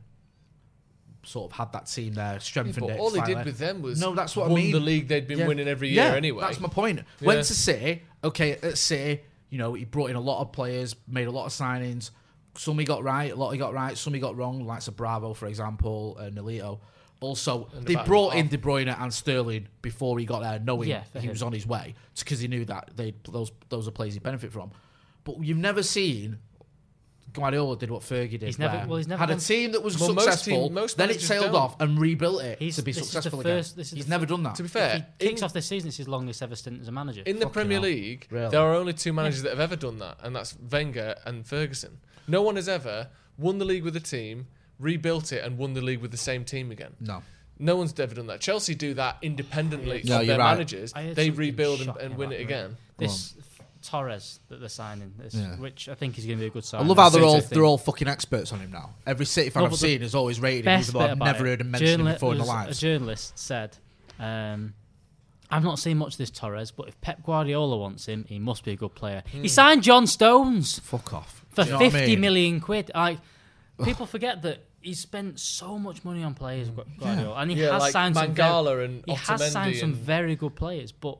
sort of had that team there, Yeah, strengthened but it. all they did with them was no, that's what I mean. the league they'd been Yeah. winning every year Yeah, anyway. That's my point. Yeah. Went to City. Okay, at City, you know, he brought in a lot of players, made a lot of signings. Some he got right, a lot he got right. Some he got wrong, like Bravo, for example, and Nolito. Also, And they brought in De Bruyne and Sterling before he got there, knowing Yeah, he him. was on his way, because he knew that they those those are players he benefit from. But you've never seen Guardiola did what Fergie did. He's never- well, he's never had a done- team that was Well, most successful. team- most then it managers tailed don't. off and rebuilt it He's- to be this is the successful first- again. He's the never done that. To be fair, If he kicks in- off this season, it's his longest ever stint as a manager. In the Fucking Premier hell. League, Really? there are only two managers that have ever done that, and that's Wenger and Ferguson. No one has ever won the league with a team, rebuilt it, and won the league with the same team again. No. No one's ever done that. Chelsea do that independently No, of you're their right. managers. They rebuild and, and win about it again. This Torres that they're signing, this, Yeah. which I think is going to be a good sign. I love how they're all thing. they're all fucking experts on him now. Every City fan No, I've seen has always rated him, best even though bit I've about never it, heard him mention him before in their was- lives. A journalist said, um, "I've not seen much of this Torres, but if Pep Guardiola wants him, he must be a good player." He signed John Stones Fuck off. for Do you know what I fifty million mean? quid. Like people forget that he's spent so much money on players, Gu- Guardiola, and he Yeah, has like signed some Mangala very, and he has signed Otamendi some very good players, but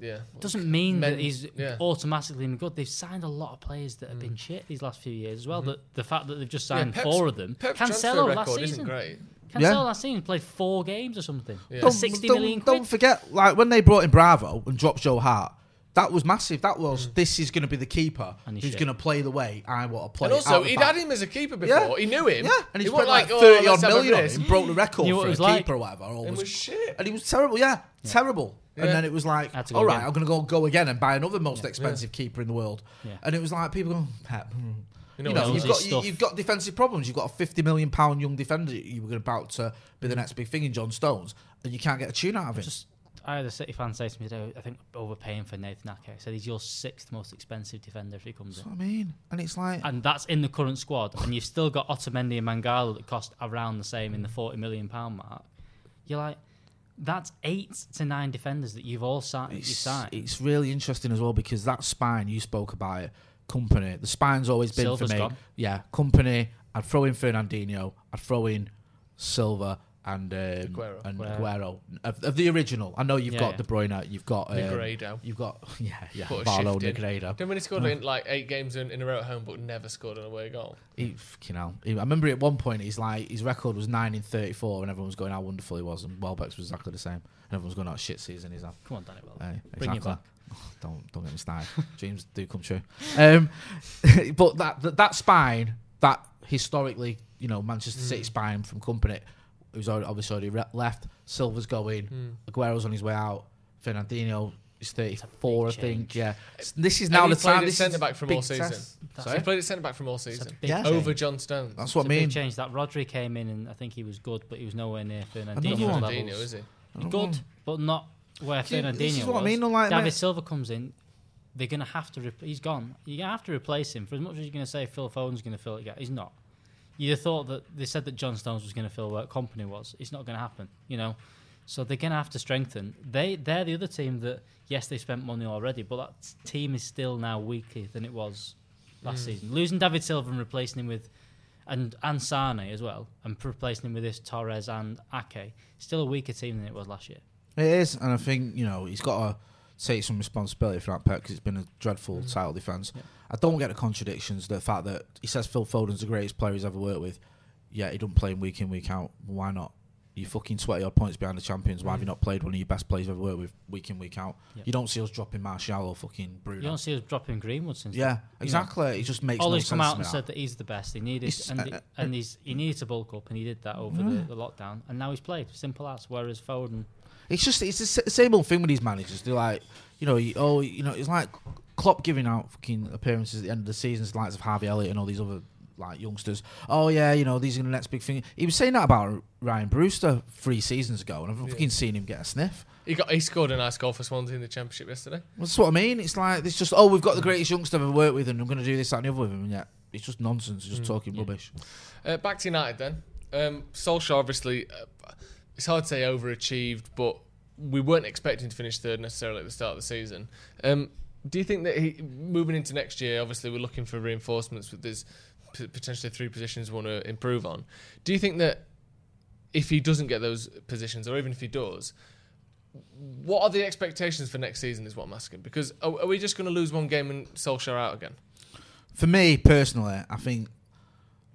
Yeah. doesn't mean Men- that he's yeah. automatically good. They've signed a lot of players that have been shit these last few years as well. That the fact that they've just Mm-hmm. Yeah, signed four of them. Pep's transfer Cancelo last season. isn't great. Cancelo Yeah. last season played four games or something. Yeah. For Don't, sixty don't- million don't forget, like when they brought in Bravo and dropped Joe Hart, that was massive. That was Mm. this is going to be the keeper he's who's going to play the way I want to play. And also, he'd back. had him as a keeper before. Yeah. He knew him. Yeah, and he, he spent wasn't like oh, thirty odd million on risk. him, broke the record Knew what for it a was like. keeper or whatever. Or It was, was shit. and he was terrible. Yeah, terrible. And Yeah. then it was like, Had to go all right, again. I'm going to go go again and buy another most expensive keeper in the world. Yeah. And it was like people going, Pep. hmm. You You know, know, what you've he got does. stuff. you've got defensive problems. You've got a fifty million pound young defender. You were about to be the next big thing in John Stones, and you can't get a tune out of him. Just, I had a City fan say to me today, I think overpaying for Nathan Aké. Said he's your sixth most expensive defender if he comes That's in. what I mean. And it's like, And that's in the current squad. And you've still got Otamendi and Mangala that cost around the same in the forty million pound mark. You're like, that's eight to nine defenders that you've all signed. You it's, signed. it's really interesting as well because that spine you spoke about it, Kompany. The spine's always been Silva's for me. gone. Yeah, Kompany. I'd throw in Fernandinho. I'd throw in Silva and um, Aguero. and Aguero. Aguero of, of the original. I know you've Yeah, got yeah. De Bruyne. You've got um, Negredo. You've got yeah yeah Put a Barlow shift in. Negredo. Then when he scored in like eight games in, in a row at home, but never scored an away goal. He, fucking hell. He- I remember at one point he's like his record was nine in thirty four, and everyone was going how wonderful he was, and Welbeck's was exactly the same. And everyone was going out shit season he's had. Come on, Danny Welbeck. Hey, Bring it exactly. back. Oh, don't don't get me started. Dreams do come true. Um, but that, that that spine, that historically, you know, Manchester City spine from Kompany, who's already, obviously already re- left. Silva's going. Hmm. Aguero's on his way out. Fernandinho is thirty four, I think. change. Yeah, this is now the played time. at This centre back from big all season. So Sorry? he played at centre back from all season. Yeah. Over John Stones. That's It's what a I mean. big change. That Rodri came in and I think he was good, but he was nowhere near Another Fernandinho one. Fernandinho, is he? Good, but not where See, Fernandinho this is what I mean, like, David mate. Silva comes in. They're gonna have to. Re- he's gone. You're gonna have to replace him. For as much as you're gonna say Phil Foden's gonna fill it, gap, he's not. Have thought that they said that John Stones was gonna fill where Kompany was. It's not gonna happen. You know. So they're gonna have to strengthen. They they're the other team that yes they spent money already, but that team is still now weaker than it was last mm. season. Losing David Silva and replacing him with and and Sane as well, and replacing him with this Torres and Aké, still a weaker team than it was last year. It is, and I think you know he's got to take some responsibility for that Pep because it's been a dreadful title defense. I don't get the contradictions. The fact that he says Phil Foden's the greatest player he's ever worked with, yeah, he doesn't play him week in week out. Why not? You fucking twenty odd points behind the champions. Why have you not played one of your best players you've ever worked with week in week out? Yeah. You don't see us dropping Martial or fucking Bruno. You don't see us dropping Greenwood since. yeah, then. You know, exactly. It just makes no Ollie's sense come out and that. said that he's the best. He needed He's- and, uh, he- uh, and he's he needed to bulk up, and he did that over the, the lockdown, and now he's played. Simple as. Whereas Foden, It's just it's the same old thing with these managers. They're like, you know, you, oh, you know, it's like Klopp giving out fucking appearances at the end of the season, the likes of Harvey Elliott and all these other like youngsters. Oh yeah, you know, these are the next big thing. He was saying that about Ryan Brewster three seasons ago, and I've fucking seen him get a sniff. He got he scored a nice goal for Swansea in the Championship yesterday. That's what I mean. It's like it's just oh, we've got the greatest youngster I've ever worked with, and I'm going to do this, that, and the other with him. And yet it's just nonsense. Just talking rubbish. Uh, back to United then. Um, Solskjaer obviously, uh, it's hard to say overachieved, but we weren't expecting to finish third necessarily at the start of the season. Um, do you think that he moving into next year? Obviously, we're looking for reinforcements with there's p- potentially three positions we want to improve on. Do you think that if he doesn't get those positions, or even if he does, what are the expectations for next season? Is what I'm asking. Because are, are we just going to lose one game and Solskjaer out again? For me personally, I think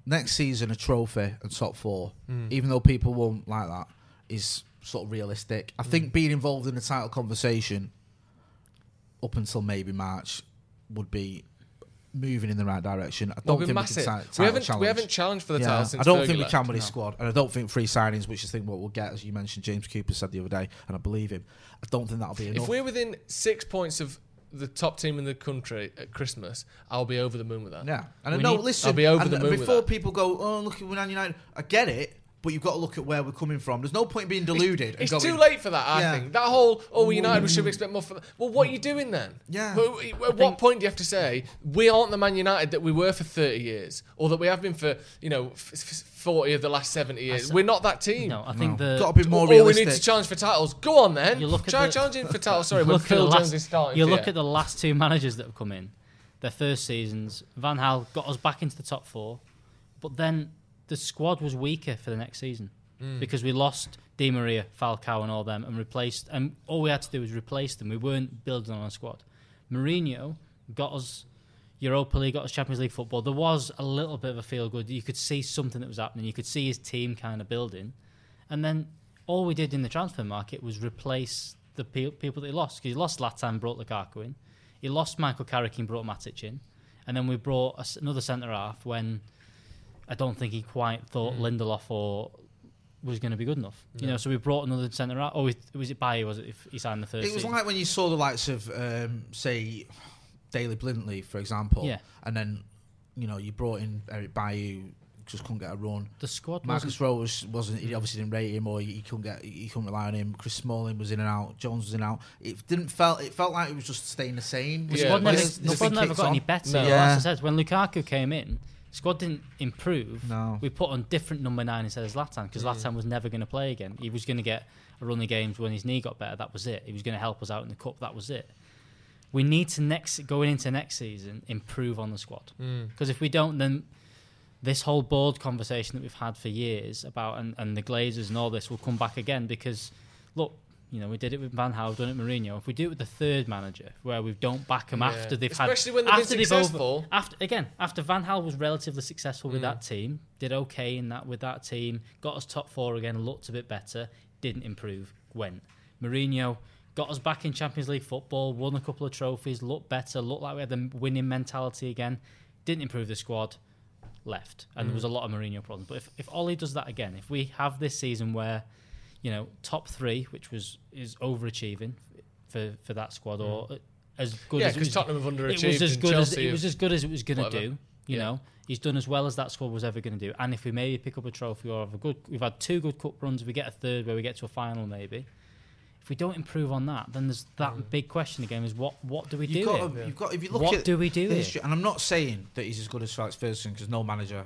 next season a trophy and top four, even though people won't like that, is sort of realistic. I mm. think being involved in the title conversation up until maybe March would be moving in the right direction. I don't think massive. we can We title haven't- we haven't challenged for the title since I don't Fergie think we left. can with this No. squad, and I don't think free signings, which is the thing what we'll get, as you mentioned, James Cooper said the other day, and I believe him. I don't think that'll be enough. If we're within six points of the top team in the country at Christmas, I'll be over the moon with that. Yeah, and I We know. need- listen, I'll be over and the moon with before that. people go, "Oh, look at Man United," I get it, but you've got to look at where we're coming from. There's no point in being deluded. It's and too late for that, I Yeah. think. That whole, oh, United, we should expect more from Well, what are you doing then? Yeah. Well, At what point do you have to say, we aren't the Man United that we were for 30 years, or that we have been for, you know, f- f- 40 of the last 70 years? said- We're not that team. No, I think the Got to be more oh, realistic. we need to challenge for titles. Go on then. You look at Try the- challenging for titles. Sorry, you when Phil the Jones last- is starting. You look at the last two managers that have come in, their first seasons. Van Gaal got us back into the top four, but then the squad was weaker for the next season Hmm. because we lost Di Maria, Falcao, and all them, and replaced. And all we had to do was replace them. We weren't building on a squad. Mourinho got us Europa League, got us Champions League football. There was a little bit of a feel good. You could see something that was happening. You could see his team kind of building, and then all we did in the transfer market was replace the pe- people that he lost. Because he lost Zlatan, brought Lukaku in. He lost Michael Carrick and brought Matic in, and then we brought a another centre half when I don't think he quite thought Lindelof or was going to be good enough. You know, so we brought another centre out. Oh, was it Bayer? Was it if he signed the first? It was season? like when you saw the likes of, um, say, Daily Blintley, for example. Yeah. And then, you know, you brought in Eric Bailly, just couldn't get a run. the squad. Marcus wasn't- Rose wasn't. He obviously didn't rate him, or he couldn't get. He couldn't rely on him. Chris Smalling was in and out. Jones was in and out. It didn't felt. It felt like it was just staying the same. Yeah, The squad never, this- the this squad never kicks got any better. No. As I said, when Lukaku came in, the squad didn't improve. No. We put on different number nine instead of Zlatan because Zlatan was never going to play again. He was going to get a run of games when his knee got better. That was it. He was going to help us out in the cup. That was it. We need to next going into next season improve on the squad mm. because if we don't, then this whole board conversation that we've had for years about and, and the Glazers and all this will come back again because look, you know, we did it with Van Gaal, done it with Mourinho. If we do it with the third manager, where we don't back them Yeah. after they've Especially had, when they've been after over- successful. after again, after Van Gaal was relatively successful Mm. with that team, did okay in that with that team, got us top four again, looked a bit better, didn't improve, went. Mourinho got us back in Champions League football, won a couple of trophies, looked better, looked like we had the winning mentality again, didn't improve the squad, left, and there was a lot of Mourinho problems. But if if Ollie does that again, if we have this season where, you know, top three, which was is overachieving for for that squad, or mm. as good Yeah, as it 'cause was- Tottenham have it underachieved was as good as it was as good as it was going to do. You Yeah. know, he's done as well as that squad was ever going to do. And if we maybe pick up a trophy or have a good, we've had two good cup runs. If we get a third where we get to a final, maybe. If we don't improve on that, then there's that mm. big question again: is what what do we do? You've got, here? you've got. If you look What at do we do here? history, and I'm not saying that he's as good as Alex Ferguson because no manager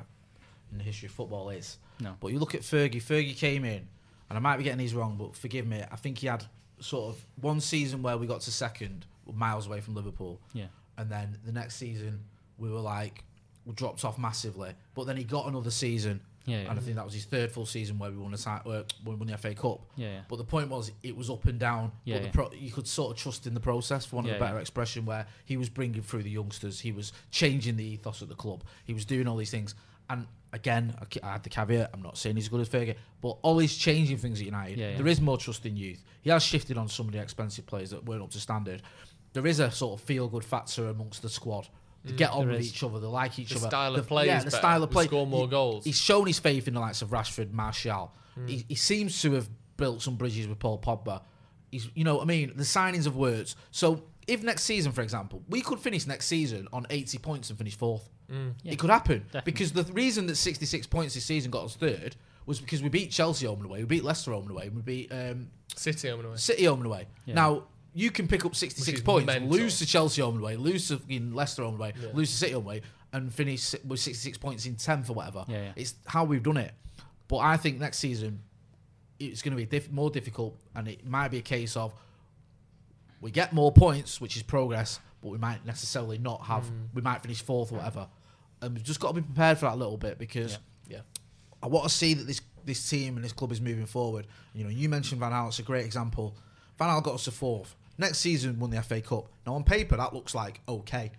in the history of football is. No. But you look at Fergie. Fergie came in, and I might be getting these wrong, but forgive me. I think he had sort of one season where we got to second, miles away from Liverpool. Yeah. And then the next season we were like we dropped off massively. But then he got another season. Yeah, yeah. And I think that was his third full season where we won the uh, we won the FA Cup. Yeah, yeah. But the point was, it was up and down. Yeah, but the pro- you could sort of trust in the process, for one of a better expression, where he was bringing through the youngsters, he was changing the ethos at the club, he was doing all these things. And again, I had the caveat: I'm not saying he's as good as Fergie, but Ollie's changing things at United. Yeah, yeah. There is more trust in youth. He has shifted on some of the expensive players that weren't up to standard. There is a sort of feel-good factor amongst the squad. They get on Mm, with is. each other. They like each The other. style of play yeah, the style of play. score more He- goals. He's shown his faith in the likes of Rashford, Martial. Mm. He, he seems to have built some bridges with Paul Pogba. He's, you know, what I mean, the signings of words. So if next season, for example, we could finish next season on 80 points and finish fourth, Mm. it could happen definitely. because the reason that 66 points this season got us third was because we beat Chelsea home and away, we beat Leicester home and away, and we beat um, City home and away. City home and away. Yeah. Now you can pick up 66 points, mental. lose to Chelsea home and away, lose to fucking Leicester home and away, lose to City home and away, and finish with 66 points in 10th or whatever. Yeah, yeah. It's how we've done it. But I think next season it's going to be diff- more difficult, and it might be a case of we get more points, which is progress, but we might necessarily not have. Mm. We might finish fourth or whatever, and we've just got to be prepared for that a little bit because. Yeah. I want to see that this this team and this club is moving forward. You know, you mentioned Van Gaal; it's a great example. Van Gaal got us to fourth. Next season, won the FA Cup. Now, on paper, that looks like okay,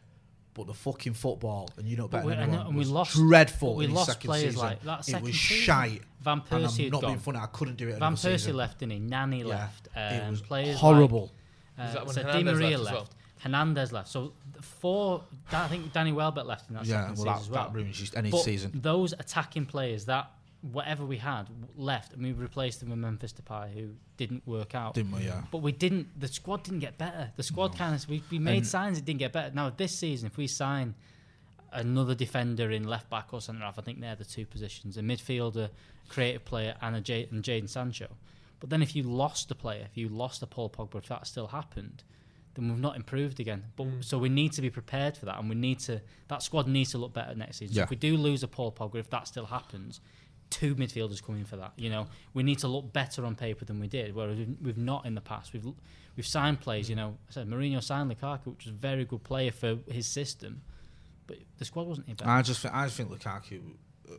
but the fucking football, and you know better than and- anyone, and we was lost- dreadful. we in lost second players season. like that It was season. shite. Van and Persie I'm had not being gone. funny. I couldn't do it. Van Persie season. left, didn't he? Nani Yeah. left. It Um, was players horrible. Like, Was that uh, when so Di Maria left left. well? Hernandez left. So four. I think Danny Welbeck left in that Yeah, second well, season that- as well. that ruins you- any But season. Those attacking players that whatever we had left, and we replaced them with Memphis Depay, who didn't work out. Didn't we, yeah. But we didn't. The squad didn't get better. The squad kind of we, we made And- signs. It didn't get better. Now this season, if we sign another defender in left back or centre half, I think they're the two positions: a midfielder, creative player, and a J- and Jaden Sancho. But then if you lost a player, if you lost a Paul Pogba, if that still happened, then we've not improved again. But mm. so we need to be prepared for that, and we need to that squad needs to look better next season. So if we do lose a Paul Pogba, if that still happens, two midfielders coming for that. You know, we need to look better on paper than we did, whereas we've, we've not in the past. We've we've signed players. You know, I said Mourinho signed Lukaku, which was a very good player for his system, but the squad wasn't any better. I just think, I just think Lukaku Uh,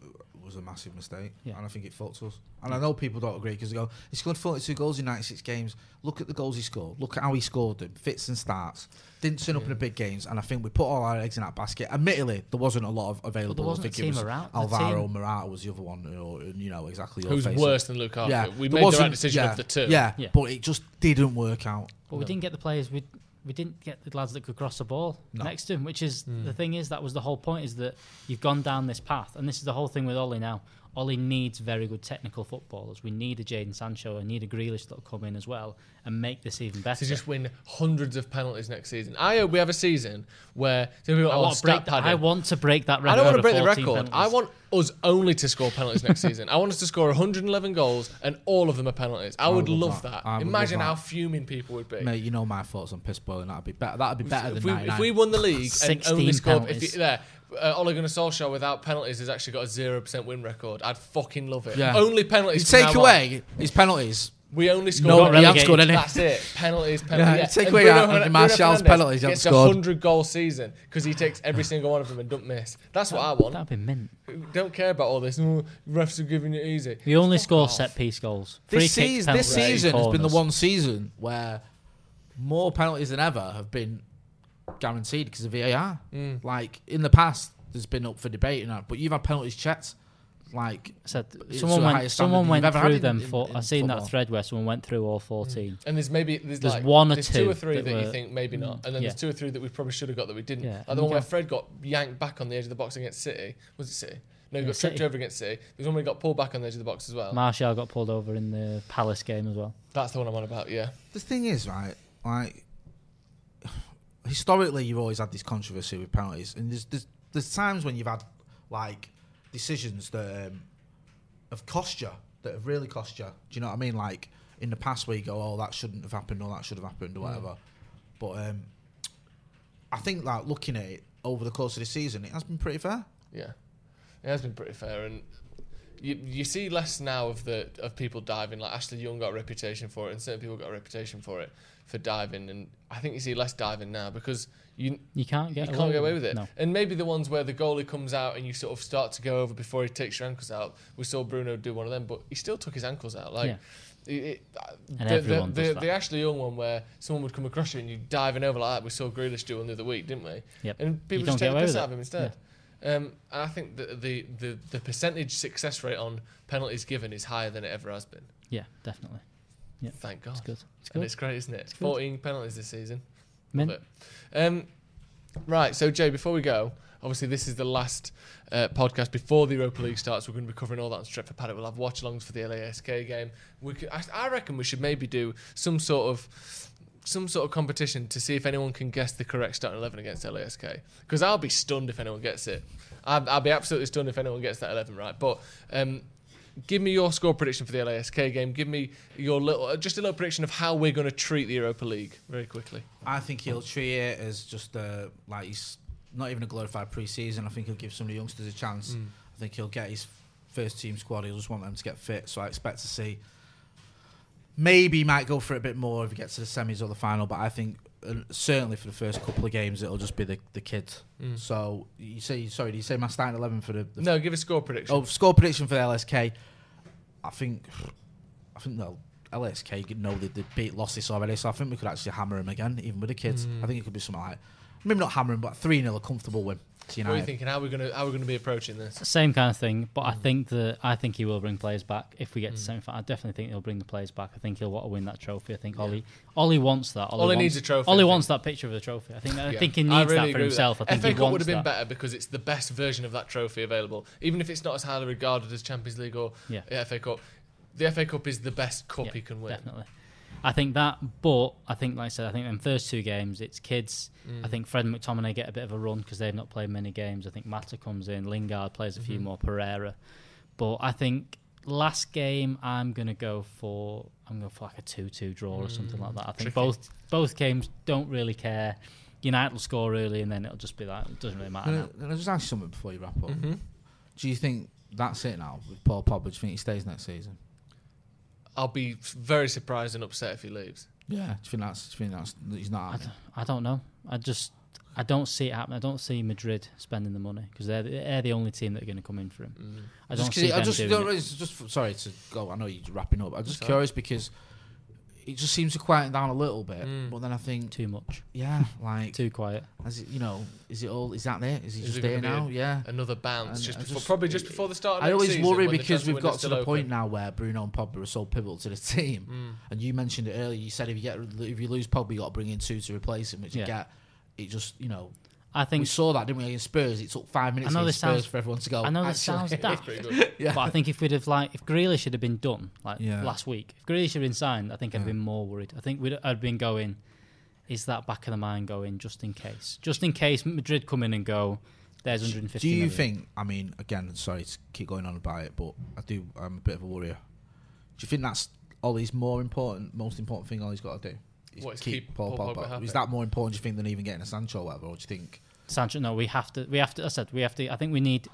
was a massive mistake, Yeah. and I think it fucked us. And I know people don't agree because they go, he scored 42 goals in 96 games. Look at the goals he scored. Look at how he scored them. Fits and starts. Didn't turn up in the big games, and I think we put all our eggs in that basket. Admittedly, there wasn't a lot of available. There wasn't I a think it team was around- Alvaro team- Morata was the other one, you know, and, you know exactly. Who's face. worse than Lukaku? Yeah, We there made the right decision yeah, of the two. Yeah, Yeah. but it just didn't work out. But we didn't get the players. We we didn't get the lads that could cross the ball No. next to him. Which is Hmm. the thing is that was the whole point is that you've gone down this path, and this is the whole thing with Ollie now. Ollie needs very good technical footballers. We need a Jaden Sancho. and need a Grealish that'll come in as well and make this even better. to just win hundreds of penalties next season. I hope we have a season where so people, I, oh, want to break stat that. I want to break that record. I don't want to break the record. penalties. I want us only to score penalties next season. I want us to score 111 goals and all of them are penalties. I, would, would love love that. that. Imagine love how that. fuming people would be. Mate, you know my thoughts on piss boiling. That'd be better. That'd be better if than we, 99. if we won the league and only scored, if you, there, uh, Ole Gunnar Solskjaer without penalties has actually got a zero percent win record. I'd fucking love it. Yeah. Only penalties. You take now on. away his penalties. We only scored. No, he hasn't relegated. scored any. That's it. Penalties, penalties. Yeah, Yeah, take And away Bruno Anthony Martial's penalties, he Gets a hundred goal season because he takes every single one of them and don't miss. That's what I want. That'd be mint. Don't care about all this. "Oh, refs are giving it easy. We only Fuck score off. set piece goals. Free This, kicks, season, this season has been the one season where more penalties than ever have been guaranteed because of VAR. Mm. Like in the past, there's been up for debate and that, but you've had penalties checked. Like said it's someone went someone went you've ever had through in- them in- for in I've seen football. that thread where someone went through all 14 And there's maybe there's, There's like, one or there's two or three that that, you think maybe not, and then Yeah. there's two or three that we probably should have got that we didn't. Yeah, Like the one where Fred got yanked back on the edge of the box against City. Was it City? No, he Yeah, got tripped over against City. There's one where he got pulled back on the edge of the box as well. Martial got pulled over in the Palace game as well That's the one I'm on about. Yeah. the thing is, right? Like historically, you've always had this controversy with penalties, and there's there's, there's times when you've had like decisions that um, have cost you, that have really cost you. Do you know what I mean? Like in the past, where you go, "Oh, that shouldn't have happened," or "That should have happened," or whatever. But um, I think like looking at it over the course of the season, it has been pretty fair. Yeah, it has been pretty fair, and you you see less now of the of people diving. Like Ashley Young got a reputation for it, and certain people got a reputation for it for diving, and I think you see less diving now because you you can't get you away can't get with away with it. no. And maybe the ones where the goalie comes out and you sort of start to go over before he takes your ankles out. We saw Bruno do one of them, but he still took his ankles out. Like. Yeah. It, it, And the, the, the, Ashley Young one where someone would come across you and you diving over like that. We saw Grealish do one the other week, didn't we? Yep. And people just take the piss out of him instead. Um, and I think the, the, the, the percentage success rate on penalties given is higher than it ever has been. yeah definitely yeah Thank God. it's good it's And it's great, isn't it? good. 14 penalties this season. Love it. Um, right, so Jay, before we go, obviously this is the last uh, podcast before the Europa League starts. We're going to be covering all that on Stretford Paddock. We'll have watch-alongs for the LASK game. We could, I, I reckon we should maybe do some sort of some sort of competition to see if anyone can guess the correct starting eleven against LASK. Because I'll be stunned if anyone gets it. I'll, I'll be absolutely stunned if anyone gets that eleven right. But um, give me your score prediction for the LASK game. Give me your little, uh, just a little prediction of how we're going to treat the Europa League very quickly. I think he'll treat it as just uh, like he's not even a glorified pre-season. I think he'll give some of the youngsters a chance. I think he'll get his first team squad. He'll just want them to get fit. So I expect to see. Maybe he might go for it a bit more if he gets to the semis or the final, but I think uh, certainly for the first couple of games it'll just be the the kids. So you say sorry? Do you say my starting eleven for the, the No, give a score prediction. Oh, score prediction for the LASK. I think, I think well, LASK know they, they beat lost this already, so I think we could actually hammer him again, even with the kids. I think it could be something like maybe not hammering, but three 0 a comfortable win. To What are you thinking? How are we gonna how are we gonna be approaching this? Same kind of thing, but I Mm. think that I think he will bring players back if we get to semi final. I definitely think he'll bring the players back. I think he'll want to win that trophy. I think Ollie Ollie wants that. Ollie, Ollie wants, needs a trophy, Ollie wants that picture of the trophy. I think I think he needs really that for himself. I think FA Cup would have been that. better because it's the best version of that trophy available, even if it's not as highly regarded as Champions League or Yeah. FA Cup. The FA Cup is the best cup Yeah, he can win. Definitely. I think that, but I think, like I said, I think in first two games, it's kids. Mm. I think Fred and McTominay get a bit of a run because they've not played many games. I think Mata comes in, Lingard plays a few Mm-hmm. more, Pereira. But I think last game, I'm going to go for I'm going for like a two-two draw or something like that. I think tricky. both both games don't really care. United will score early, and then it'll just be like it doesn't really matter. Can I, now. can I just ask you something before you wrap up? Mm-hmm. Do you think that's it now with Paul Pogba? Do you think he stays next season? I'll be very surprised and upset if he leaves. Yeah. Do you think that's? Do you think that's? He's not. I, happening? d- I don't know. I just I don't see it happening. I don't see Madrid spending the money because they're, they're the only team that are going to come in for him. Mm. I don't Just 'cause see he- I just, doing don't- it. just sorry to go. I know you're wrapping up. I'm just Sorry. curious because it just seems to quieten down a little bit. Mm. But then I think, too much, yeah, like, too quiet. as it, you know, is it all? Is that there? Is he Is just there now? a- yeah. Another bounce, And just before, just- probably just before the start. Of I next always season, worry because we've got to the still point now where Bruno and Pogba are so pivotal to the team. Mm. And you mentioned it earlier. You said if you get if you lose Pogba, you got to bring in two to replace him, which you get. It just you know I think we saw that didn't we against Spurs? It took five minutes I know against this sounds- Spurs for everyone to go. I know this "Actually, sounds daft, yeah. but I think if we'd have like if Grealish had have been done like Yeah. last week, if Grealish had been signed, I think I'd Yeah. been more worried. I think we'd I'd been going. Is that back of the mind going just in case? Just in case Madrid come in and go. There's 150. Do you million." think? I mean, again, sorry to keep going on about it, but I do. I'm a bit of a worrier. Do you think that's Ollie's more important, most important thing Ollie's got to do? Is What, is keep Paul Pogba happy? Is that more important? Do you think than even getting a Sancho or whatever? Or do you think? Sancho? No, we have to. We have to. I said we have to. I think we need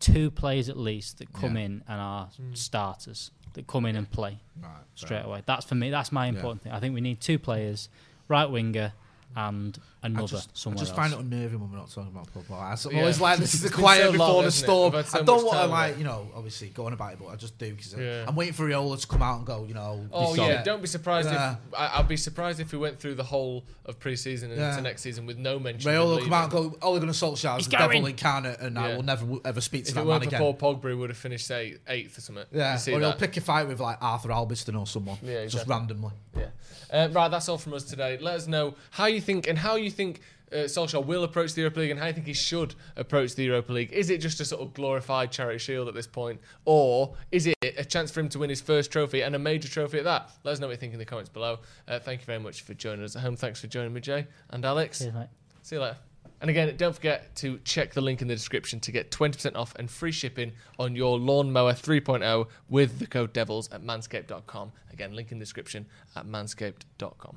two players at least that come Yeah. in and are Mm. starters that come in and play. Right, straight away. That's for me. That's my important thing. I think we need two players, right winger and I another just, I just ess find it unnerving when we're not talking about Pogba. I'm Yeah. always like, this is the quiet so before long, the storm. So I don't want to like, you know, obviously go on about it, but I just do because Yeah. I'm waiting for Raiola to come out and go, you know. Oh yeah, solid. don't be surprised Yeah. if I, I'll be surprised if we went through the whole of pre-season and Yeah. into next season with no mention. of Raiola come out and leaving. go, Ole Gunnar Solskjaer is He's the devil going. incarnate, and I will never ever speak to If that it man weren't for again. Paul Pogba, he would have finished say eighth or something. Yeah, You see or he'll pick a fight with like Arthur Albiston or someone. Yeah, just randomly. Yeah. Uh, right, that's all from us today. Let us know how you think and how you think uh, Solskjaer will approach the Europa League and how you think he should approach the Europa League. Is it just a sort of glorified charity shield at this point, or is it a chance for him to win his first trophy and a major trophy at that? Let us know what you think in the comments below. Uh, thank you very much for joining us at home. Thanks for joining me, Jay and Alex. Cheers, mate. See you later. And again, don't forget to check the link in the description to get 20% off and free shipping on your lawnmower 3.0 with the code DEVILS at manscaped.com. Again, link in the description at manscaped.com.